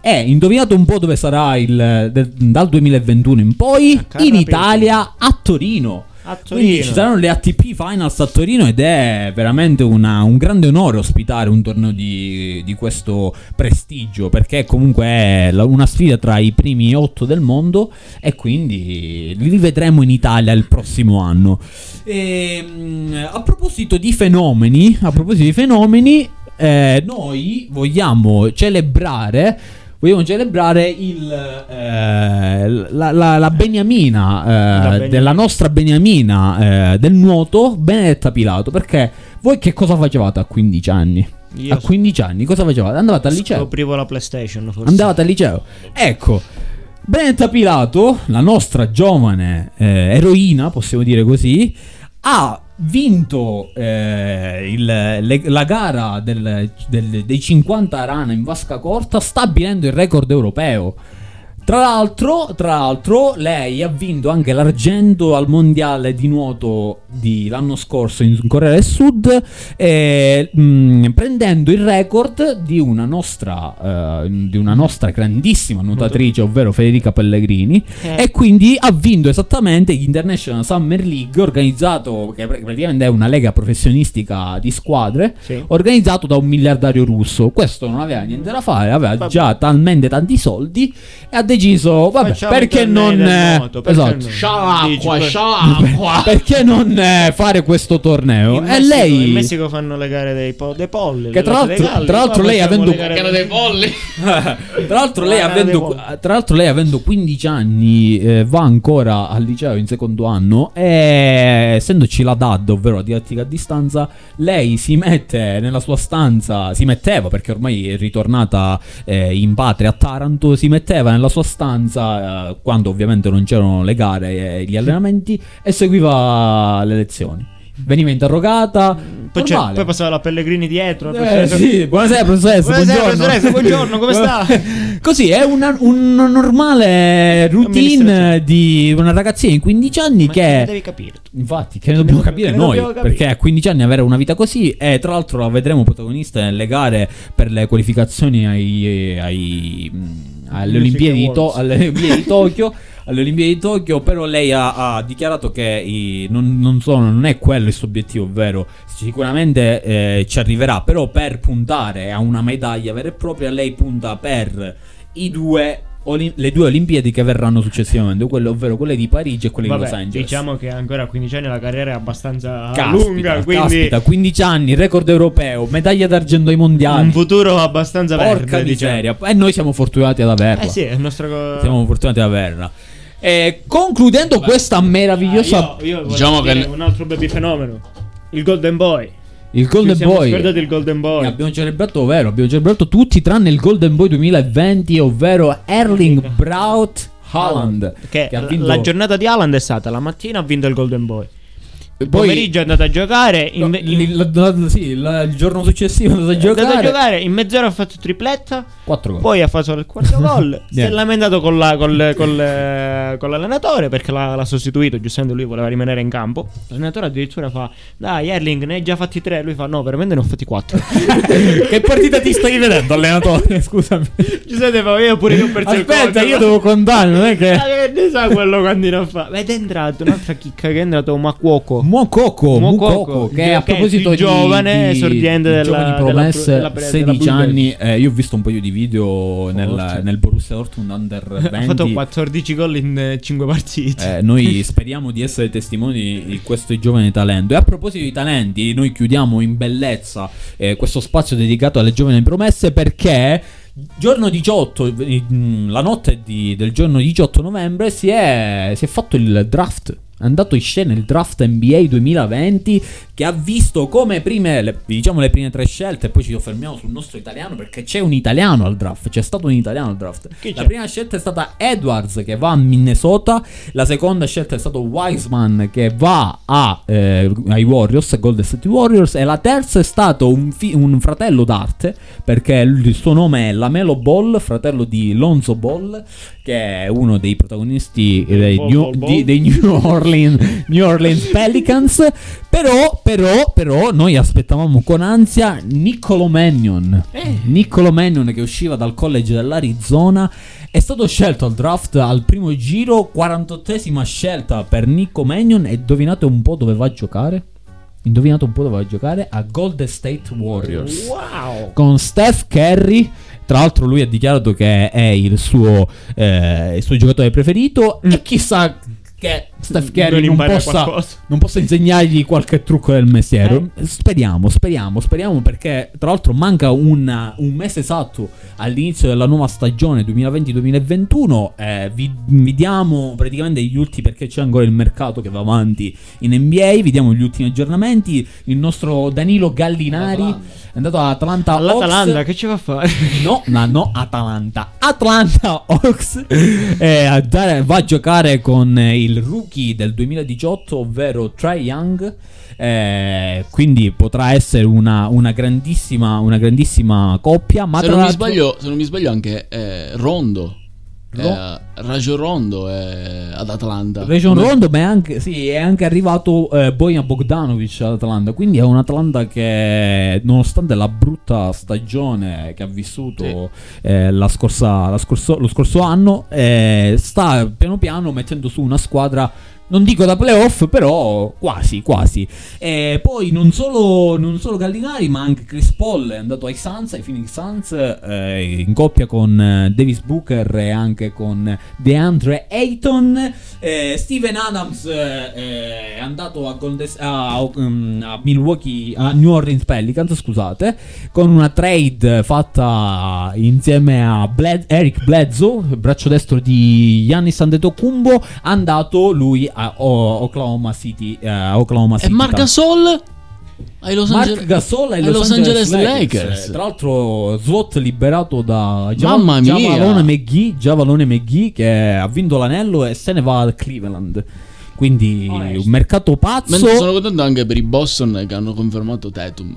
E indovinate un po' dove sarà il, del- dal 2021 in poi? In Italia, a Torino. Quindi ci saranno le ATP Finals a Torino ed è veramente una- un grande onore ospitare un torneo di, di questo prestigio perché comunque è una sfida tra i primi otto del mondo e quindi li rivedremo in Italia il prossimo anno. Ehm, a proposito di fenomeni, a proposito di fenomeni, eh, noi vogliamo celebrare. Vogliamo celebrare il, eh, la, la- la beniamina, eh, La beniamina. della nostra beniamina eh, del nuoto, Benedetta Pilato. Perché voi che cosa facevate a 15 anni? Io a 15 anni cosa facevate? Andavate al liceo? Scoprivo la PlayStation, forse. Andavate al liceo. Ecco, Benedetta Pilato, la nostra giovane eh, eroina, possiamo dire così, ha vinto eh, il- le- la gara del- del- dei 50 rana in vasca corta, stabilendo il record europeo. Tra l'altro, tra l'altro, lei ha vinto anche l'argento al mondiale di nuoto di l'anno scorso in Corea del Sud, eh, mh, prendendo il record di una nostra, eh, di una nostra grandissima nuotatrice, ovvero Federica Pellegrini. Eh. E quindi ha vinto esattamente l'International Summer League, organizzato, che pr- praticamente è una lega professionistica di squadre, Sì. organizzato da un miliardario russo. Questo non aveva niente da fare, aveva Vabbè. già talmente tanti soldi e ha deciso, vabbè, Facciamo perché non... eh, nuoto, perché esatto. no? Scialacqua, Dici, que- scialacqua. [LAUGHS] Perché non eh, fare questo torneo? In E Messico, lei... in Messico fanno le gare dei, po- dei polli. Che tra l'altro- galli, tra l'altro lei avendo- le gare [LAUGHS] Gara dei polli. tra, l'altro lei avendo, tra l'altro lei avendo 15 anni eh, va ancora al liceo in secondo anno e essendoci la DAD, ovvero la didattica a distanza, lei si mette nella sua stanza, si metteva perché ormai è ritornata eh, in patria a Taranto, si metteva nella sua stanza eh, quando ovviamente non c'erano le gare e gli allenamenti e seguiva le lezioni. Veniva interrogata. Poi, poi passava la Pellegrini dietro. Eh, sì, buonasera professoressa, Buonasera, buongiorno. professoressa, buongiorno, come sta? [LAUGHS] Così è una, una normale routine di una ragazzina di 15 anni Ma che devi capire. Infatti, che ne dobbiamo Che ne capire dobbiamo noi. capire. Perché a 15 anni avere una vita così. E tra l'altro la vedremo protagonista nelle gare per le qualificazioni ai, ai, alle, Olimpiadi di To- alle di Tokyo. Alle Olimpiadi di Tokyo, però lei ha, ha dichiarato che i- non, non sono- non è quello il suo obiettivo, ovvero sicuramente eh, ci arriverà, però per puntare a una medaglia vera e propria, lei punta per i due, Olim- le due Olimpiadi che verranno successivamente, quelle, ovvero quelle di Parigi e quelle di Los Vabbè, Angeles. diciamo che ancora a 15 anni la carriera è abbastanza Caspita, lunga, quindi caspita, 15 anni, record europeo, medaglia d'argento ai mondiali. un futuro abbastanza Porca verde, diciamo. miseria. E noi siamo fortunati ad averla. Eh sì, è il nostro Siamo fortunati ad averla. E concludendo questa meravigliosa. Ah, io, io Diciamo che un altro baby fenomeno. Il Golden Boy. Il Golden Boy. scordati il Golden Boy. Abbiamo celebrato, ovvero abbiamo celebrato tutti tranne il Golden Boy 2020, ovvero Erling Braut Haaland. Che che vinto- la giornata di Haaland è stata la mattina ha vinto il Golden Boy. Poi- pomeriggio è andato a giocare. No, me- in- il, la- la- sì, il- il giorno successivo è andato a è andato giocare. a giocare. In mezz'ora ha fatto tripletta. 4 gol. Poi ha fatto il quarto [LAUGHS] gol. si è lamentato con, la- col- col- eh, [LAUGHS] con l'allenatore perché l'ha, l'ha sostituito. Giustamente lui voleva rimanere in campo. L'allenatore addirittura fa: Dai, Erling, ne hai già fatti tre. Lui fa: No, veramente ne ho fatti quattro. [LAUGHS] che partita ti stai vedendo, allenatore? Scusami. Giuseppe fa: Io pure io ho perso il Aspetta, conto." io devo contare, non è che. Ma che ne sa quello quando a fa? Ed è entrato un'altra chicca che è entrato Macuoco. Muokoko, Muokoko, che a è proposito il di giovane di- esordiente di della- giovani promesse, della- della 16 Bundesliga. anni, eh, io ho visto un paio di video nel, nel Borussia Dortmund Under 20. [LAUGHS] Ha fatto 14 gol in 5 partite. Eh, noi speriamo di essere testimoni di questo giovane talento. E a proposito di talenti, noi chiudiamo in bellezza eh, questo spazio dedicato alle giovani promesse perché. Giorno 18, eh, la notte di- del giorno 18 novembre si è, si è fatto il draft. È andato in scena il draft NBA 2020 che ha visto come prime, le- diciamo le prime tre scelte, e poi ci soffermiamo sul nostro italiano perché c'è un italiano al draft, c'è stato un italiano al draft. La prima scelta è stata Edwards che va a Minnesota, la seconda scelta è stato Wiseman che va a, eh, ai Warriors, Golden State Warriors. E la terza è stato un, fi- un fratello d'arte perché il suo nome è Lamelo Ball, fratello di Lonzo Ball che è uno dei protagonisti eh, dei, Ball, New, ball, ball. di- dei New [LAUGHS] Orleans, New Orleans Pelicans però, però, però noi aspettavamo con ansia Niccolo Mannion Eh. Niccolo Mannion che usciva dal college dell'Arizona è stato scelto al draft al primo giro, 48esima scelta per Nico Mannion e indovinate un po' dove va a giocare? Indovinate un po' dove va a giocare? A Golden State Warriors. Wow. Con Steph Curry, tra l'altro lui ha dichiarato che è il suo, eh, il suo giocatore preferito e chissà che Steph Curry Non non, possa, non possa insegnargli qualche trucco del mestiere. Speriamo, speriamo, speriamo perché tra l'altro manca un, un mese esatto all'inizio della nuova stagione 2020-2021. Eh, vi, vi diamo praticamente gli ultimi perché c'è ancora il mercato che va avanti in NBA. Vi diamo gli ultimi aggiornamenti. Il nostro Danilo Gallinari è andato all'Atlanta All'Atalanta, Hawks. che ci va a fare? [LAUGHS] No, no, no, Atalanta. Atlanta Hawks [LAUGHS] eh, va a giocare con eh, il rookie del 2018, ovvero Trae Young. eh, quindi potrà essere una, una grandissima, una grandissima coppia. Ma se, non sbaglio, se non mi sbaglio anche eh, Rondo. Ro- Eh, Raggio Rondo è ad Atlanta. Region Come- Rondo, ma è anche, sì, è anche arrivato eh, Bojan Bogdanovic all'Atalanta. Quindi è un Atalanta che, nonostante la brutta stagione che ha vissuto eh, la scorsa, la scorso- lo scorso anno, eh, sta piano piano mettendo su una squadra. Non dico da playoff, però quasi, quasi. E poi non solo, non solo Gallinari, ma anche Chris Paul è andato ai Suns, ai Phoenix Suns, eh, in coppia con eh, Davis Booker e anche con DeAndre Ayton. Eh, Steven Adams eh, è andato a, Golden- a- um, a Milwaukee, a New Orleans Pelicans, scusate, con una trade fatta insieme a Bled- Eric Bledsoe, braccio destro di Giannis Antetokounmpo, andato lui a O- Oklahoma City, eh, a Oklahoma E City. Marc Gasol ai Los, Marc Angel- Gasol ai ai Los, Angeles, Lakers. Eh, Tra l'altro, slot liberato da Gia- Mamma mia. Giavalone McGee, Giavalone McGee che ha vinto l'anello e se ne va al Cleveland. Quindi Onesto. un mercato pazzo Mentre sono contento anche per i Boston che hanno confermato Tatum.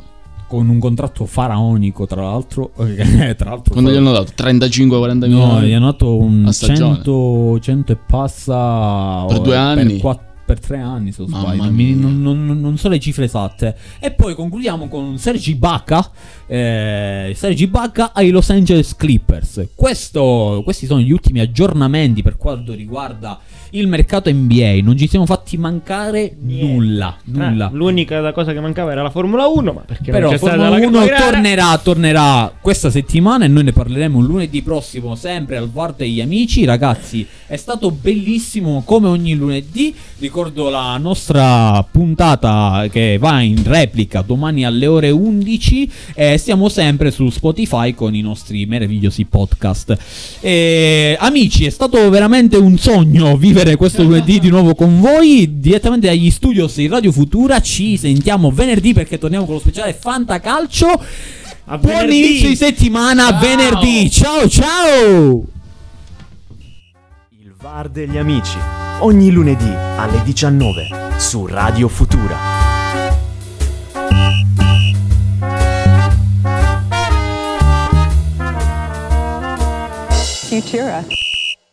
Con un contratto faraonico, tra l'altro. [LAUGHS] eh, tra l'altro Quando gli hanno dato 35-40 No, milioni. gli hanno dato un a stagione. 100, 100 e passa Per due eh, anni? quatt- per tre anni, se non sbaglio. Non- non- non so le cifre esatte. E poi concludiamo con Sergi Bacca. eh, Sergi Bacca ai Los Angeles Clippers. Questo- questi sono gli ultimi aggiornamenti per quanto riguarda il mercato NBA. Non ci siamo fatti mancare nulla. Nulla. Eh, l'unica cosa che mancava era la Formula 1, ma perché Però non c'è Formula stata la 1 la gara. tornerà, tornerà questa settimana e noi ne parleremo lunedì prossimo sempre al VAR degli amici. Ragazzi, è stato bellissimo come ogni lunedì. Ricordo la nostra puntata che va in replica domani alle ore 11 e siamo sempre su Spotify con i nostri meravigliosi podcast. E, amici, è stato veramente un sogno vivere questo lunedì di nuovo con voi direttamente dagli studios di Radio Futura. Ci sentiamo venerdì perché torniamo con lo speciale Fantacalcio. A Buon venerdì. inizio di settimana, Ciao. venerdì. Ciao ciao! Il VAR degli amici. Ogni lunedì alle 19 su Radio Futura. Futura.